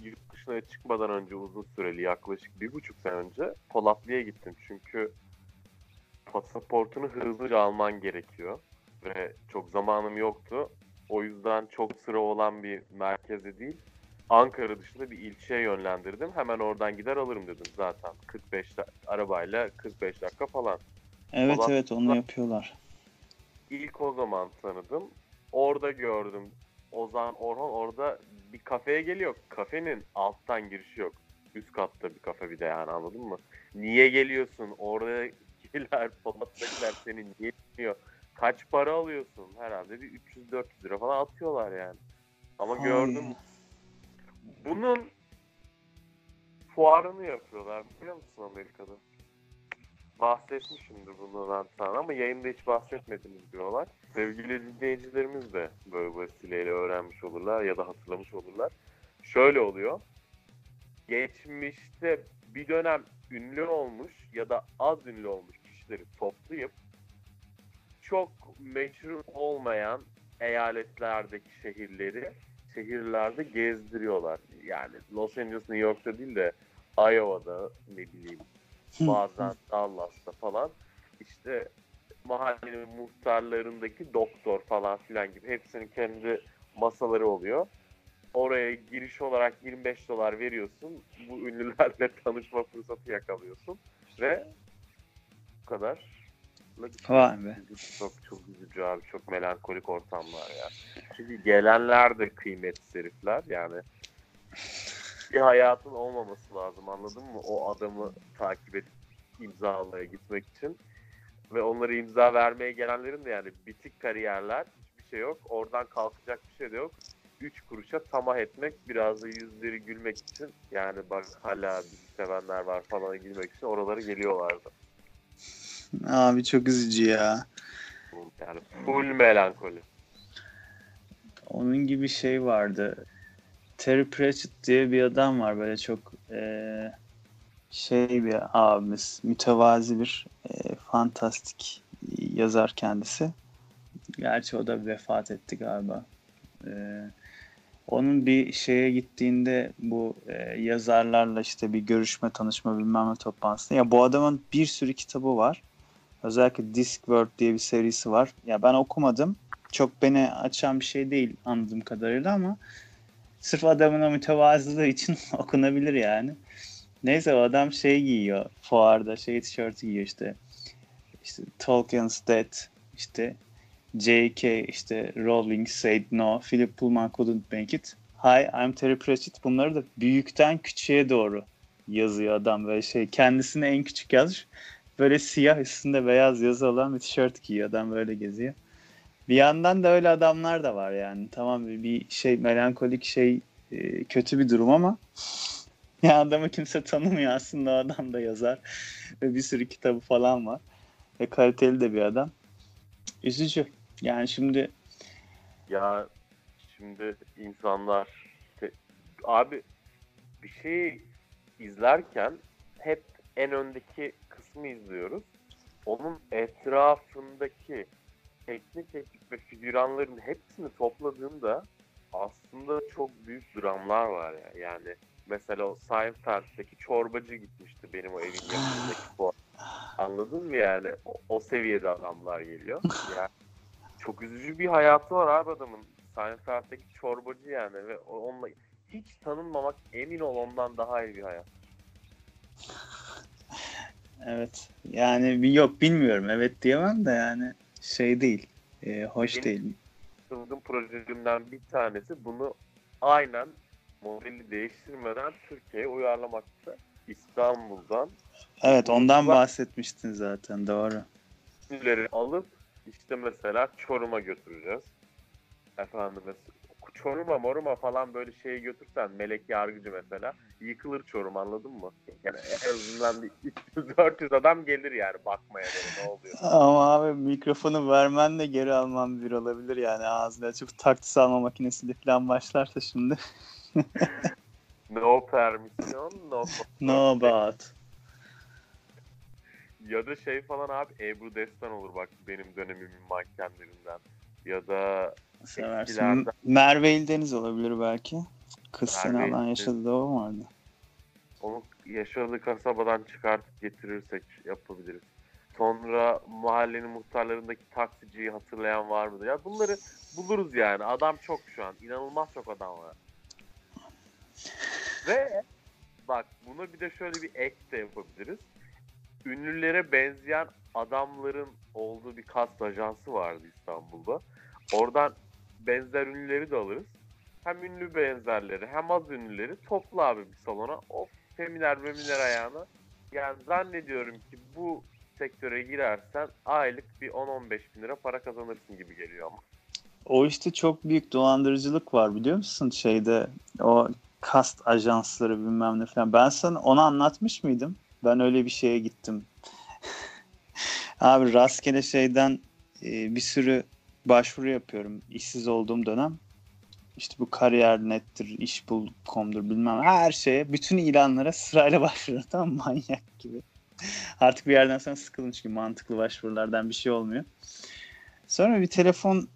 yurt dışına çıkmadan önce uzun süreli yaklaşık bir buçuk sene önce Polatlı'ya gittim. Çünkü pasaportunu hızlıca alman gerekiyor. Ve çok zamanım yoktu. O yüzden çok sıra olan bir merkeze değil, Ankara dışında bir ilçeye yönlendirdim. Hemen oradan gider alırım dedim zaten. 45 da- arabayla 45 dakika falan. Evet Polat- evet onu yapıyorlar. İlk o zaman tanıdım. Orada gördüm. Ozan Orhan orada bir kafeye geliyor. Kafenin alttan girişi yok. Üst katta bir kafe bir de yani anladın mı? Niye geliyorsun? Oradakiler, Polat'takiler seni niye dinliyor? Kaç para alıyorsun? Herhalde bir 300-400 lira falan atıyorlar yani. Ama gördüm. Ay. Bunun fuarını yapıyorlar biliyor musun Amerika'da? Bahsetmişimdir bundan sana ama yayında hiç bahsetmediniz diyorlar. Sevgili dinleyicilerimiz de böyle vesileyle öğrenmiş olurlar ya da hatırlamış olurlar. Şöyle oluyor. Geçmişte bir dönem ünlü olmuş ya da az ünlü olmuş kişileri toplayıp çok meşhur olmayan eyaletlerdeki şehirleri şehirlerde gezdiriyorlar. Yani Los Angeles, New York'ta değil de Iowa'da ne bileyim bazen Dallas'ta falan işte mahallenin muhtarlarındaki doktor falan filan gibi hepsinin kendi masaları oluyor. Oraya giriş olarak 25 dolar veriyorsun. Bu ünlülerle tanışma fırsatı yakalıyorsun. Ve bu kadar. Vay be. Çok çok üzücü abi. Çok melankolik ortamlar ya. Çünkü gelenler de kıymetsiz herifler. Yani bir hayatın olmaması lazım anladın mı? O adamı takip edip imzalaya gitmek için. Ve onlara imza vermeye gelenlerin de yani bitik kariyerler hiçbir şey yok. Oradan kalkacak bir şey de yok. 3 kuruşa tamah etmek biraz da yüzleri gülmek için yani bak hala bizi sevenler var falan gülmek için oralara geliyorlardı. Abi çok üzücü ya. Yani full melankoli. Onun gibi şey vardı. Terry Pratchett diye bir adam var böyle çok e, şey bir abimiz. Mütevazi bir e, fantastik yazar kendisi. Gerçi o da vefat etti galiba. E, onun bir şeye gittiğinde bu e, yazarlarla işte bir görüşme, tanışma bilmem ne toplantısında. Ya bu adamın bir sürü kitabı var. Özellikle Discworld diye bir serisi var. Ya ben okumadım. Çok beni açan bir şey değil anladığım kadarıyla ama sırf adamın o mütevazılığı için okunabilir yani. Neyse o adam şey giyiyor fuarda şey tişörtü giyiyor işte. İşte Tolkien's Dead işte J.K. işte Rowling said no, Philip Pullman couldn't make it. Hi, I'm Terry Pratchett. Bunları da büyükten küçüğe doğru yazıyor adam böyle şey. Kendisine en küçük yazmış. Böyle siyah üstünde beyaz yazı olan bir tişört giyiyor adam böyle geziyor. Bir yandan da öyle adamlar da var yani. Tamam bir şey melankolik şey e, kötü bir durum ama ya adamı kimse tanımıyor aslında o adam da yazar. Ve bir sürü kitabı falan var. Ve kaliteli de bir adam. Üzücü. Yani şimdi Ya şimdi insanlar te- abi bir şey izlerken hep en öndeki kısmı izliyoruz. Onun etrafındaki teknik ekip ve figüranların hepsini topladığında aslında çok büyük dramlar var ya. Yani mesela o Seinfeld'deki çorbacı gitmişti benim o evin yakınındaki bu. Anladın mı yani? O, o seviyede adamlar geliyor. Yani çok üzücü bir hayatı var abi adamın. Seinfeld'deki çorbacı yani ve onunla hiç tanınmamak emin ol ondan daha iyi bir hayat. evet yani yok bilmiyorum evet diyemem de yani şey değil. e, hoş Benim- değil. Çılgın projelerimden bir tanesi bunu aynen modeli değiştirmeden Türkiye'ye uyarlamaktı. İstanbul'dan Evet ondan Bak- bahsetmiştin zaten doğru. ünlüleri alıp işte mesela Çorum'a götüreceğiz. Efendim Çorum'a moruma falan böyle şeye götürsen Melek Yargıcı mesela yıkılır Çorum anladın mı? Yani en azından bir 300-400 adam gelir yani bakmaya böyle ne oluyor. Ama abi mikrofonu vermenle geri almam bir olabilir yani ağzını açıp taktis alma makinesiyle falan başlarsa şimdi. No permission, no No about. Ya da şey falan abi Ebru Destan olur bak benim dönemimin mankenlerinden. Ya da Seversin. Eskilerden. Merve İldeniz olabilir belki. Kız seni alan İldeniz. yaşadı da o vardı. onu yaşadığı kasabadan çıkartıp getirirsek yapabiliriz. Sonra mahallenin muhtarlarındaki taksiciyi hatırlayan var mıdır? Ya bunları buluruz yani. Adam çok şu an. İnanılmaz çok adam var. Ve bak buna bir de şöyle bir ek de yapabiliriz. Ünlülere benzeyen adamların olduğu bir kast ajansı vardı İstanbul'da. Oradan benzer ünlüleri de alırız. Hem ünlü benzerleri hem az ünlüleri topla abi bir salona. O feminer meminer ayağına. Yani zannediyorum ki bu sektöre girersen aylık bir 10-15 bin lira para kazanırsın gibi geliyor ama. O işte çok büyük dolandırıcılık var biliyor musun şeyde o kast ajansları bilmem ne falan. Ben sana onu anlatmış mıydım? Ben öyle bir şeye gittim. Abi rastgele şeyden e, bir sürü başvuru yapıyorum işsiz olduğum dönem. İşte bu kariyer nettir, işbul.com'dur bilmem her şeye, bütün ilanlara sırayla başvuruyorum tamam manyak gibi. Artık bir yerden sonra sıkılın çünkü mantıklı başvurulardan bir şey olmuyor. Sonra bir telefon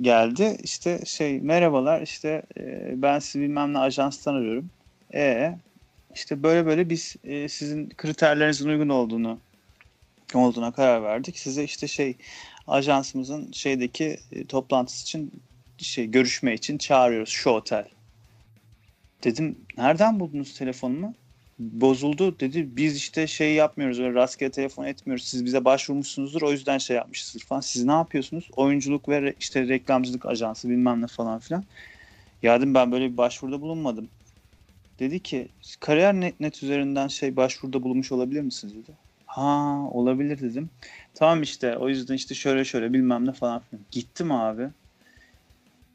geldi. İşte şey merhabalar işte e, ben sizi bilmem ne ajanstan arıyorum. E işte böyle böyle biz e, sizin kriterlerinizin uygun olduğunu olduğuna karar verdik. Size işte şey ajansımızın şeydeki e, toplantısı için şey görüşme için çağırıyoruz şu otel. Dedim nereden buldunuz telefonumu? Bozuldu dedi. Biz işte şey yapmıyoruz öyle rastgele telefon etmiyoruz. Siz bize başvurmuşsunuzdur o yüzden şey yapmışsınız falan. Siz ne yapıyorsunuz? Oyunculuk ve işte reklamcılık ajansı bilmem ne falan filan. Ya dedim ben böyle bir başvuruda bulunmadım. Dedi ki kariyer net, net üzerinden şey başvuruda bulunmuş olabilir misiniz dedi. Ha olabilir dedim. Tamam işte o yüzden işte şöyle şöyle bilmem ne falan filan. Gittim abi.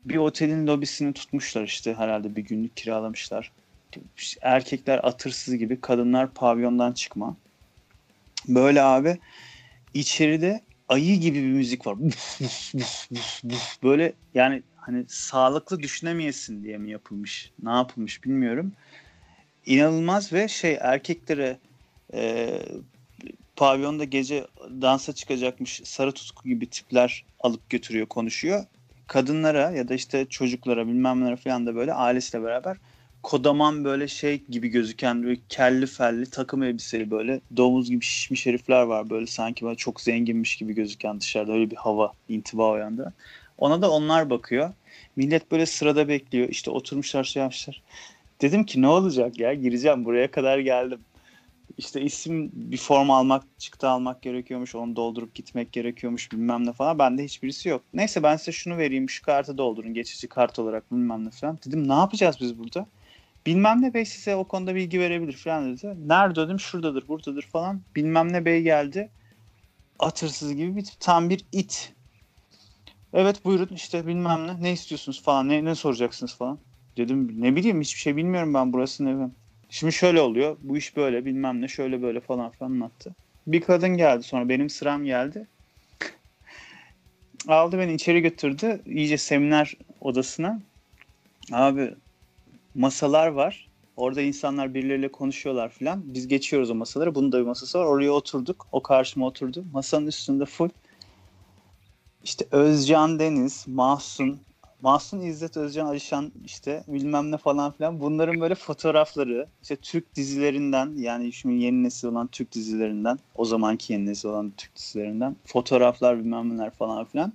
Bir otelin lobisini tutmuşlar işte herhalde bir günlük kiralamışlar. Erkekler atırsız gibi kadınlar pavyondan çıkma. Böyle abi içeride ayı gibi bir müzik var. Böyle yani hani sağlıklı düşünemeyesin diye mi yapılmış? Ne yapılmış bilmiyorum. İnanılmaz ve şey erkeklere e, pavyonda gece dansa çıkacakmış sarı tutku gibi tipler alıp götürüyor konuşuyor. Kadınlara ya da işte çocuklara bilmem nelere falan da böyle ailesiyle beraber kodaman böyle şey gibi gözüken böyle kelli felli takım elbiseli böyle domuz gibi şişmiş herifler var böyle sanki böyle çok zenginmiş gibi gözüken dışarıda öyle bir hava intiba o yanda. Ona da onlar bakıyor. Millet böyle sırada bekliyor. İşte oturmuşlar şey yapmışlar. Dedim ki ne olacak ya gireceğim buraya kadar geldim. İşte isim bir form almak, çıktı almak gerekiyormuş. Onu doldurup gitmek gerekiyormuş bilmem ne falan. Bende hiçbirisi yok. Neyse ben size şunu vereyim şu kartı doldurun geçici kart olarak bilmem ne falan. Dedim ne yapacağız biz burada? Bilmem ne bey size o konuda bilgi verebilir falan dedi. Nerede dedim şuradadır buradadır falan. Bilmem ne bey geldi. Atırsız gibi bir tam bir it. Evet buyurun işte bilmem ne ne istiyorsunuz falan ne, ne soracaksınız falan. Dedim ne bileyim hiçbir şey bilmiyorum ben burası ne Şimdi şöyle oluyor bu iş böyle bilmem ne şöyle böyle falan falan anlattı. Bir kadın geldi sonra benim sıram geldi. Aldı beni içeri götürdü iyice seminer odasına. Abi masalar var. Orada insanlar birileriyle konuşuyorlar filan. Biz geçiyoruz o masalara. Bunun da bir masası var. Oraya oturduk. O karşıma oturdu. Masanın üstünde full işte Özcan Deniz, Mahsun, Mahsun İzzet Özcan Alişan işte bilmem ne falan filan bunların böyle fotoğrafları işte Türk dizilerinden yani şimdi yeni nesil olan Türk dizilerinden o zamanki yeni nesil olan Türk dizilerinden fotoğraflar bilmem neler falan filan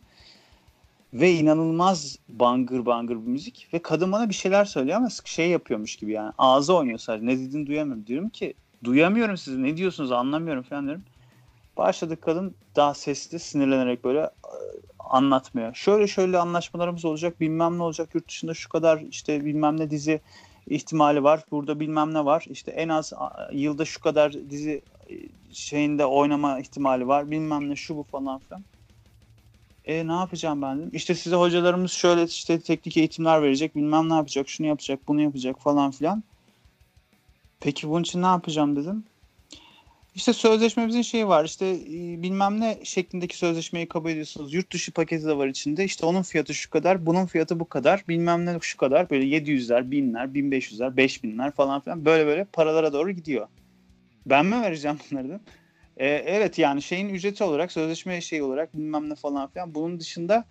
ve inanılmaz bangır bangır bir müzik. Ve kadın bana bir şeyler söylüyor ama şey yapıyormuş gibi yani. Ağzı oynuyor sadece. Ne dediğini duyamıyorum. Diyorum ki duyamıyorum sizi ne diyorsunuz? Anlamıyorum. falan diyorum. Başladı kadın daha sesli sinirlenerek böyle anlatmıyor. Şöyle şöyle anlaşmalarımız olacak, bilmem ne olacak, yurt dışında şu kadar işte bilmem ne dizi ihtimali var, burada bilmem ne var. İşte en az yılda şu kadar dizi e, şeyinde oynama ihtimali var, bilmem ne şu bu falan filan. E ne yapacağım ben dedim. İşte size hocalarımız şöyle işte teknik eğitimler verecek, bilmem ne yapacak, şunu yapacak, bunu yapacak falan filan. Peki bunun için ne yapacağım dedim. İşte sözleşmemizin şeyi var işte e, bilmem ne şeklindeki sözleşmeyi kabul ediyorsunuz. Yurt dışı paketi de var içinde. İşte onun fiyatı şu kadar, bunun fiyatı bu kadar. Bilmem ne şu kadar. Böyle 700'ler, 1000'ler, 1500'ler, 5000'ler falan filan. Böyle böyle paralara doğru gidiyor. Ben mi vereceğim bunları da? Ee, evet yani şeyin ücreti olarak, sözleşme şey olarak bilmem ne falan filan. Bunun dışında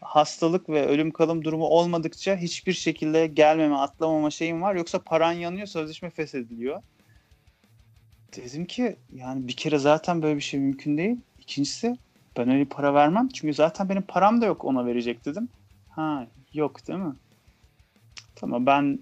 hastalık ve ölüm kalım durumu olmadıkça hiçbir şekilde gelmeme, atlamama şeyim var. Yoksa paran yanıyor, sözleşme feshediliyor. Dedim ki yani bir kere zaten böyle bir şey mümkün değil. İkincisi ben öyle para vermem. Çünkü zaten benim param da yok ona verecek dedim. Ha yok değil mi? Tamam ben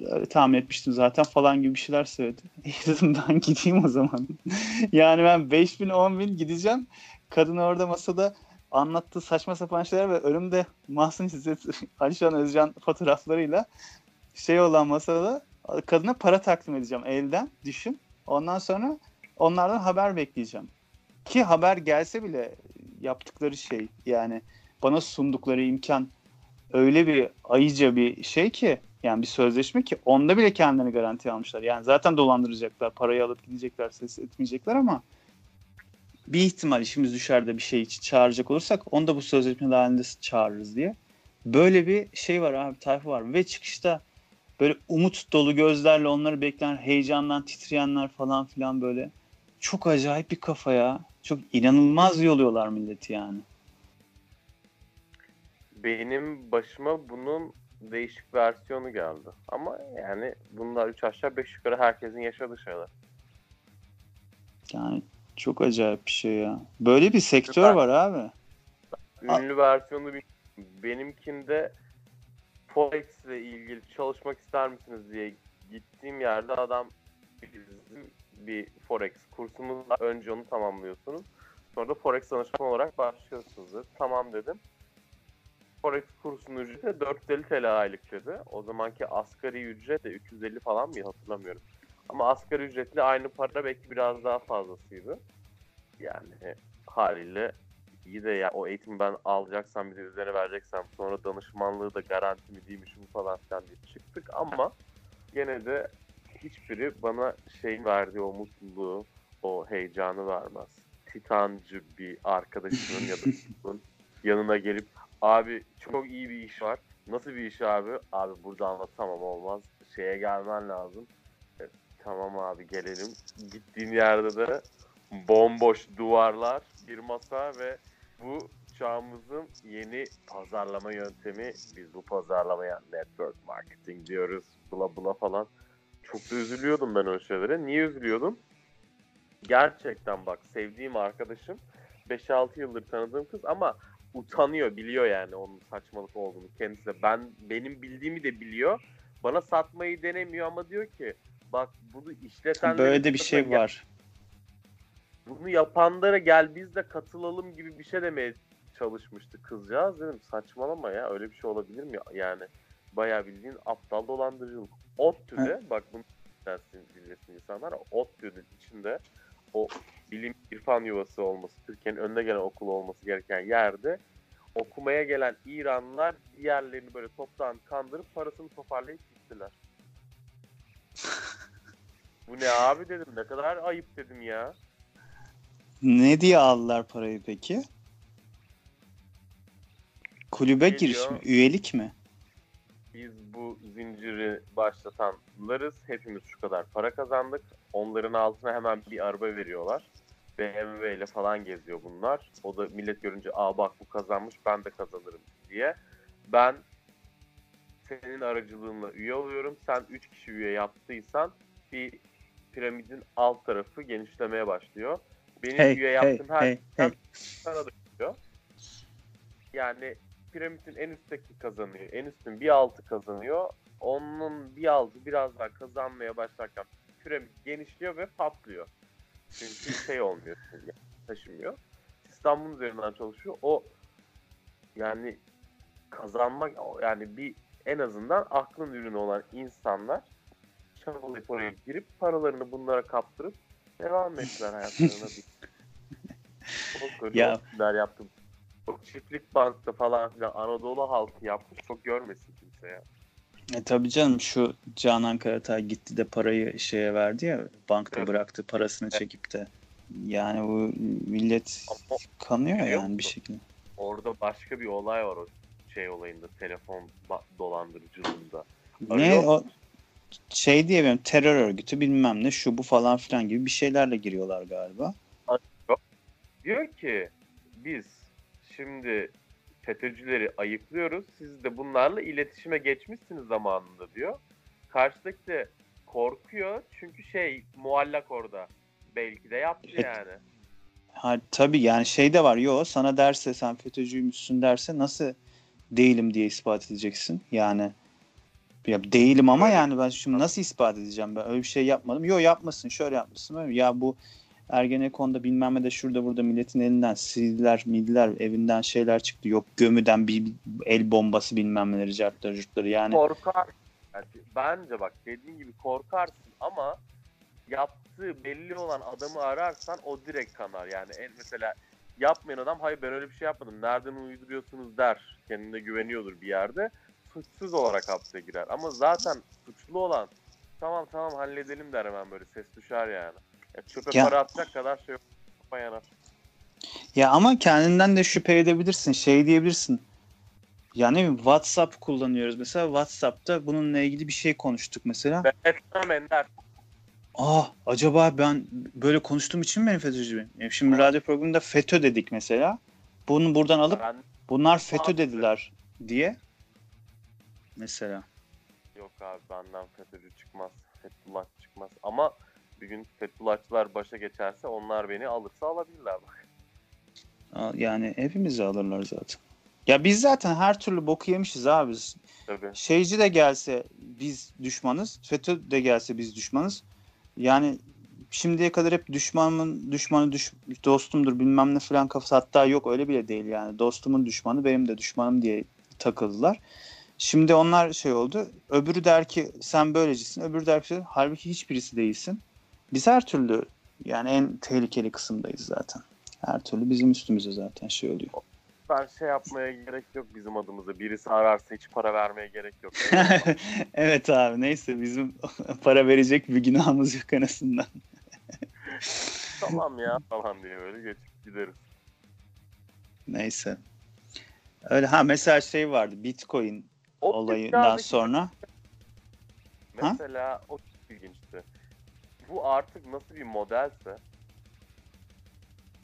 e, tahmin etmiştim zaten falan gibi bir şeyler söyledi. İyi dedim ben gideyim o zaman. yani ben 5 bin 10 bin gideceğim. Kadın orada masada anlattığı saçma sapan şeyler ve önümde Mahsun İzzet, Alişan Özcan fotoğraflarıyla şey olan masada kadına para takdim edeceğim elden düşün. Ondan sonra onlardan haber bekleyeceğim. Ki haber gelse bile yaptıkları şey yani bana sundukları imkan öyle bir ayıca bir şey ki yani bir sözleşme ki onda bile kendilerini garanti almışlar. Yani zaten dolandıracaklar, parayı alıp gidecekler, ses etmeyecekler ama bir ihtimal işimiz düşer de bir şey için çağıracak olursak onu da bu sözleşme halinde çağırırız diye. Böyle bir şey var abi tayfa var ve çıkışta böyle umut dolu gözlerle onları bekleyen heyecandan titreyenler falan filan böyle. Çok acayip bir kafa ya. Çok inanılmaz yoluyorlar milleti yani. Benim başıma bunun değişik versiyonu geldi. Ama yani bunlar üç aşağı beş yukarı herkesin yaşadığı şeyler. Yani çok acayip bir şey ya. Böyle bir sektör Süper. var abi. Ünlü versiyonu bir benimkinde Forex ile ilgili çalışmak ister misiniz diye gittiğim yerde adam bizim bir Forex kursumuz var. Önce onu tamamlıyorsunuz. Sonra da Forex danışman olarak başlıyorsunuz dedi. Tamam dedim. Forex kursunun ücreti de 450 TL aylık dedi. O zamanki asgari ücret de 350 falan mı hatırlamıyorum. Ama asgari ücretle aynı para belki biraz daha fazlasıydı. Yani haliyle iyi de ya o eğitimi ben alacaksam bir de üzerine vereceksem sonra danışmanlığı da garanti mi değil mi falan filan diye çıktık ama gene de hiçbiri bana şey verdiği o mutluluğu, o heyecanı vermez. Titancı bir arkadaşının ya da yanına gelip abi çok iyi bir iş var. Nasıl bir iş abi? Abi burada anlatamam olmaz. Şeye gelmen lazım. E, tamam abi gelelim. Gittiğin yerde de bomboş duvarlar, bir masa ve bu çağımızın yeni pazarlama yöntemi. Biz bu pazarlamaya network marketing diyoruz. Bula bula falan. Çok da üzülüyordum ben o şeylere. Niye üzülüyordum? Gerçekten bak sevdiğim arkadaşım 5-6 yıldır tanıdığım kız ama utanıyor, biliyor yani onun saçmalık olduğunu kendisi de. Ben benim bildiğimi de biliyor. Bana satmayı denemiyor ama diyor ki bak bunu işleten Böyle de bir şey var. bunu yapanlara gel biz de katılalım gibi bir şey demeye çalışmıştı kızcağız dedim saçmalama ya öyle bir şey olabilir mi yani bayağı bildiğin aptal dolandırıcılık ODTÜ'de bak bunu bilirsin insanlar ODTÜ'nün içinde o bilim irfan yuvası olması Türkiye'nin önde gelen okulu olması gereken yerde okumaya gelen İranlılar diğerlerini böyle toptan kandırıp parasını toparlayıp gittiler. Bu ne abi dedim ne kadar ayıp dedim ya. Ne diye aldılar parayı peki? Kulübe Geliyor. giriş mi? Üyelik mi? biz bu zinciri başlatanlarız. Hepimiz şu kadar para kazandık. Onların altına hemen bir araba veriyorlar. BMW ile falan geziyor bunlar. O da millet görünce aa bak bu kazanmış ben de kazanırım diye. Ben senin aracılığınla üye oluyorum. Sen 3 kişi üye yaptıysan bir piramidin alt tarafı genişlemeye başlıyor. Benim Hey üye hey yaptığım her hey hey. sana da gidiyor. Yani piramidin en üstteki kazanıyor. En üstün bir altı kazanıyor. Onun bir altı biraz daha kazanmaya başlarken piramit genişliyor ve patlıyor. Çünkü şey olmuyor. yani taşımıyor. Sistem bunun üzerinden çalışıyor. O yani kazanmak yani bir en azından aklın ürünü olan insanlar çabalayıp oraya girip paralarını bunlara kaptırıp devam ettiler hayatlarına. Çok Ya. ya. yaptım. O çiftlik bankta falan filan Anadolu halkı yapmış. Çok görmesin kimse ya. E tabii canım şu Canan Karatay gitti de parayı şeye verdi ya bankta Evet. bıraktı parasını çekip de. Yani bu millet Ama kanıyor biliyor yani bir şekilde. Orada başka bir olay var o şey olayında. Telefon dolandırıcılığında. Ne o şey diye benim terör örgütü bilmem ne şu bu falan filan gibi bir şeylerle giriyorlar galiba. Diyor ki biz şimdi FETÖ'cüleri ayıklıyoruz. Siz de bunlarla iletişime geçmişsiniz zamanında diyor. Karşıdaki de korkuyor çünkü şey muallak orada. Belki de yaptı Evet. yani. Ha, tabii yani şey de var. Yo sana derse sen FETÖ'cüymüşsün derse nasıl değilim diye ispat edeceksin. Yani ya değilim ama yani ben şimdi nasıl ispat edeceğim ben öyle bir şey yapmadım. Yo yapmasın şöyle yapmışsın. Ya bu Ergenekon'da bilmem ne de şurada burada milletin elinden sildiler mildiler evinden şeyler çıktı. Yok gömüden bir el bombası bilmem neleri cartları curtları yani. Korkar. Yani bence bak dediğin gibi korkarsın ama yaptığı belli olan adamı ararsan o direkt kanar. Yani mesela yapmayan adam hayır ben öyle bir şey yapmadım. Nereden uyduruyorsunuz der. Kendine güveniyordur bir yerde. Suçsuz olarak hapse girer. Ama zaten suçlu olan tamam tamam halledelim der hemen böyle ses düşer yani. Ya çöpe Ya- para atacak kadar şey yok. Yanar. Ya ama kendinden de şüphe edebilirsin. Şey diyebilirsin. Yani WhatsApp kullanıyoruz. Mesela WhatsApp'ta bununla ilgili bir şey konuştuk mesela. Ben etmem Ender. Ah acaba ben böyle konuştuğum için mi FETÖ'cü? Yani Şimdi radyo programında FETÖ dedik mesela. Bunu buradan alıp Ben bunlar FETÖ dediler diye. mesela. Yok abi benden FETÖ'cü çıkmaz. Fethullah çıkmaz. Ama bir gün Fethullahçılar başa geçerse onlar beni alırsa alabilirler bak. Yani hepimizi alırlar zaten. Ya biz zaten her türlü boku yemişiz abi. Tabii. Şeyci de gelse biz düşmanız. FETÖ de gelse biz düşmanız. Yani şimdiye kadar hep düşmanımın düşmanı düş, dostumdur bilmem ne falan kafası hatta yok öyle bile değil yani. Dostumun düşmanı benim de düşmanım diye takıldılar. Şimdi onlar şey oldu. Öbürü der ki sen böylecisin. Öbürü der ki halbuki hiçbirisi değilsin. Biz her türlü yani en tehlikeli kısımdayız zaten. Her türlü bizim üstümüze zaten şey oluyor. Ben şey yapmaya gerek yok bizim adımıza. Birisi ararsa hiç para vermeye gerek yok. evet abi neyse bizim para verecek bir günahımız yok anasından. tamam ya falan diye böyle geçip gideriz. Neyse. Öyle ha mesela şey vardı Bitcoin O olayından sonra. Ha? Mesela o çok ilginçti. Bu artık nasıl bir modelse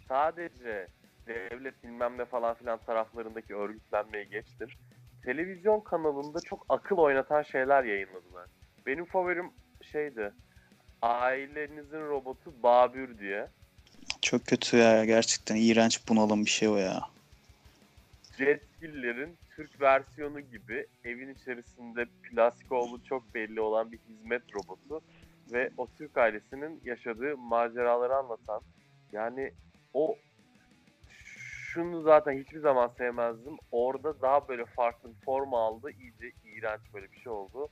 sadece devlet bilmem ne falan filan taraflarındaki örgütlenmeyi geçtir. Televizyon kanalında çok akıl oynatan şeyler yayınladılar. Benim favorim şeydi. Ailenizin robotu Babür diye. Çok kötü ya gerçekten iğrenç bunalım bir şey o ya. Jetskiller'in Türk versiyonu gibi evin içerisinde plastik olduğu çok belli olan bir hizmet robotu ve o Türk ailesinin yaşadığı maceraları anlatan yani o şunu zaten hiçbir zaman sevmezdim. Orada daha böyle farklı bir form aldı. iyice iğrenç böyle bir şey oldu.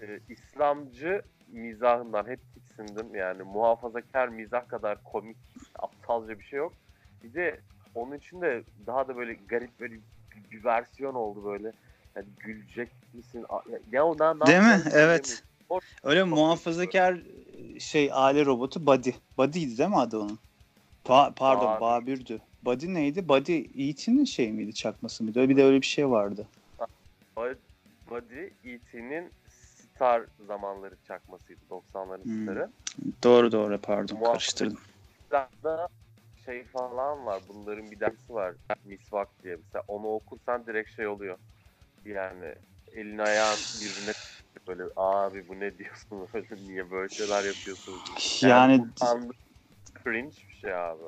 Ee, İslamcı mizahından hep tiksindim. Yani muhafazakar mizah kadar komik, aptalca bir şey yok. Bir de onun için de daha da böyle garip böyle bir, versiyon oldu böyle. Yani gülecek misin? Ya, ya ne Değil mi? Evet. O- Öyle Çok muhafazakar şey aile robotu Buddy. Buddy'ydi değil mi adı onun? Pa- pardon Babür. Babür'dü. Buddy neydi? Buddy Eaton'in şey miydi çakması mıydı? Öyle bir de öyle bir şey vardı. Buddy E.T.'nin Star zamanları çakmasıydı 90'ların Hmm. starı. Doğru doğru pardon Muhafazakar- karıştırdım. da şey falan var. Bunların bir dersi var. Misvak diye. Mesela onu okursan direkt şey oluyor. Yani elin ayağın birbirine böyle abi bu ne diyorsun böyle niye böyle şeyler yapıyorsunuz? Yani utandı- cringe bir şey abi.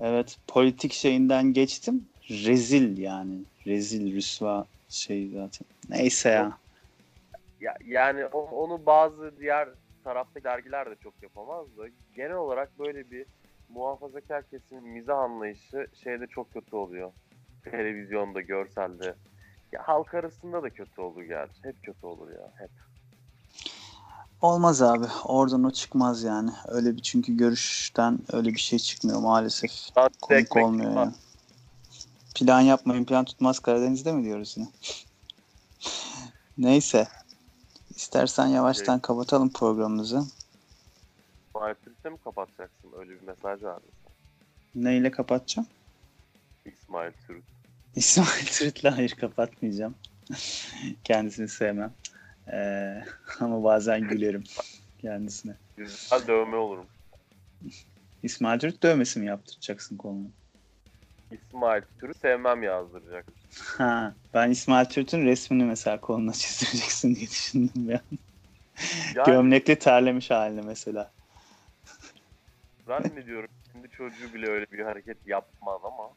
evet politik şeyinden geçtim. Rezil yani. Rezil rüsva şey zaten. Neyse ya. Ya, yani onu bazı diğer taraftaki dergiler de çok yapamaz da genel olarak böyle bir muhafazakar kesimin mizah anlayışı şeyde çok kötü oluyor. Televizyonda, görselde. Ya halk arasında da kötü olur gerçi. Hep kötü olur ya. Hep. Olmaz abi. Oradan o çıkmaz yani. Öyle bir çünkü görüşten öyle bir şey çıkmıyor maalesef. Daha Komik ekmek olmuyor tutmaz. yani. Plan yapmayın plan tutmaz Karadeniz'de mi diyoruz yine? Neyse. İstersen yavaştan kapatalım programımızı. Matrix'te mi kapatacaksın? Öyle bir mesaj vardı. Neyle kapatacağım? İsmail Türk. İsmail Türüt'le hayır kapatmayacağım. Kendisini sevmem. Ee, ama bazen gülerim kendisine. Güzel dövme olurum. İsmail Türüt dövmesi mi yaptıracaksın kolunu? İsmail Türk'ü sevmem yazdıracak. Ha, ben İsmail Türüt'ün resmini mesela koluna çizdireceksin diye düşündüm ya. Yani Gömlekli terlemiş halini mesela. zannediyorum şimdi çocuğu bile öyle bir hareket yapmaz ama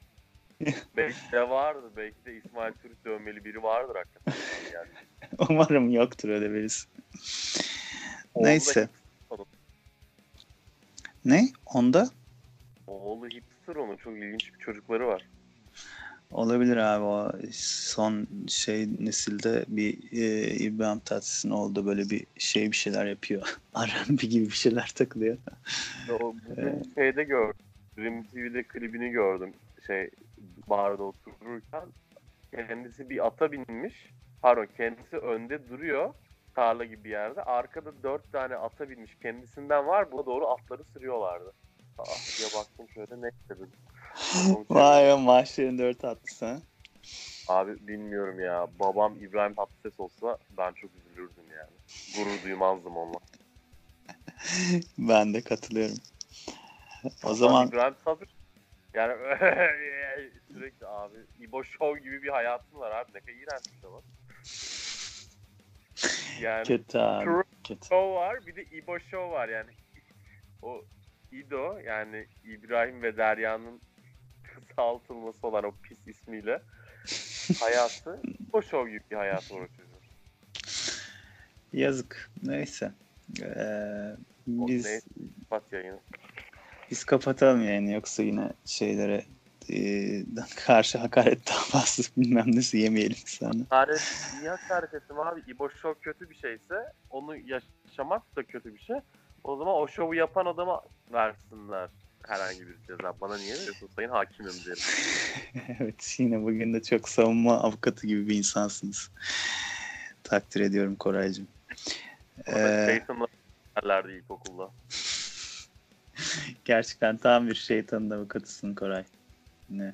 belki de vardır. Belki de İsmail Türk dövmeli biri vardır hakikaten. Yani. Umarım yoktur öyle birisi. Neyse. hipster, Ne? Onda? Oğlu hipster onun. Çok ilginç bir çocukları var. Olabilir abi o son şey nesilde bir e, İbrahim Tatlıses'in oldu böyle bir şey bir şeyler yapıyor. R&B gibi bir şeyler takılıyor. O bugün şeyde gördüm. Dream TV'de klibini gördüm. Şey barda otururken kendisi bir ata binmiş. Pardon kendisi önde duruyor. Tarla gibi bir yerde. Arkada dört tane ata binmiş. Kendisinden var. Buna doğru atları sürüyorlardı. Ah diye baktım şöyle ne dedim. Vay be maaşların dört atlısı ha. Abi bilmiyorum ya. Babam İbrahim Tatlıses olsa ben çok üzülürdüm yani. Gurur duymazdım onunla. Ben de katılıyorum. O Babam zaman İbrahim Tatlıses yani sürekli abi İbo Show gibi bir hayatın var abi. Ne kadar iğrençmiş ama. Yani Kötü abi. True. Kötü. Show var bir de İbo Show var yani. O İdo yani İbrahim ve Derya'nın kısaltılması olan o pis ismiyle hayatı o show gibi bir hayat uğraşıyor. Yazık. Neyse. Ee, biz neyse. Kapat yayını. Biz kapatalım yayını yoksa yine şeylere e, karşı hakaret davası bilmem nesi yemeyelim sana. Hakaret, niye hakaret ettim abi? İbo Show kötü bir şeyse onu yaşamak da kötü bir şey. O zaman o şovu yapan adama versinler herhangi bir ceza. Bana niye veriyorsun sayın hakimim derim. evet yine bugün de çok savunma avukatı gibi bir insansınız. Takdir ediyorum Koraycığım. Ee, derlerdi ilkokulda. Gerçekten tam bir şeytanın avukatısın Koray. Ne?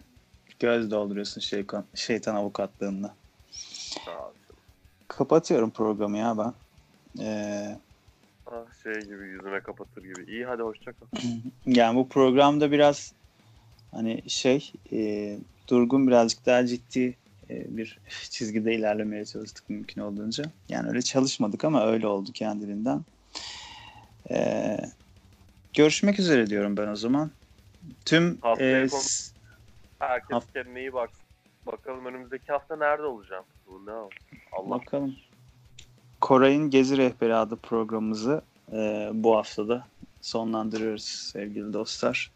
Göz dolduruyorsun şeytan, şeytan avukatlığında. Kapatıyorum programı ya ben. Ee, Ah şey gibi yüzüme kapatır gibi. İyi hadi hoşça kal. yani bu programda biraz hani şey e, durgun birazcık daha ciddi e, bir çizgide ilerlemeye çalıştık mümkün olduğunca. Yani öyle çalışmadık ama öyle oldu kendiliğinden. Ee, görüşmek üzere diyorum ben o zaman. Tüm Haftaya e, s- Herkes Haf- kendine iyi baksın. Bakalım önümüzdeki hafta nerede olacağım? Bu ne o? Allah bakalım. Koray'ın Gezi Rehberi adlı programımızı e, bu haftada sonlandırıyoruz sevgili dostlar.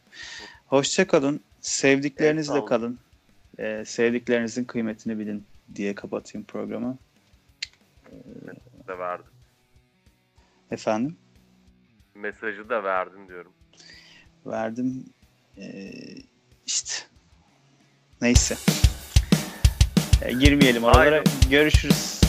Hoşça kalın. Sevdiklerinizle Evet, kalın. E, sevdiklerinizin kıymetini bilin diye kapatayım programı. da verdin. Efendim Mesajı da verdin diyorum. verdim. E, işte neyse. E, girmeyelim oralara. Aynen. Görüşürüz.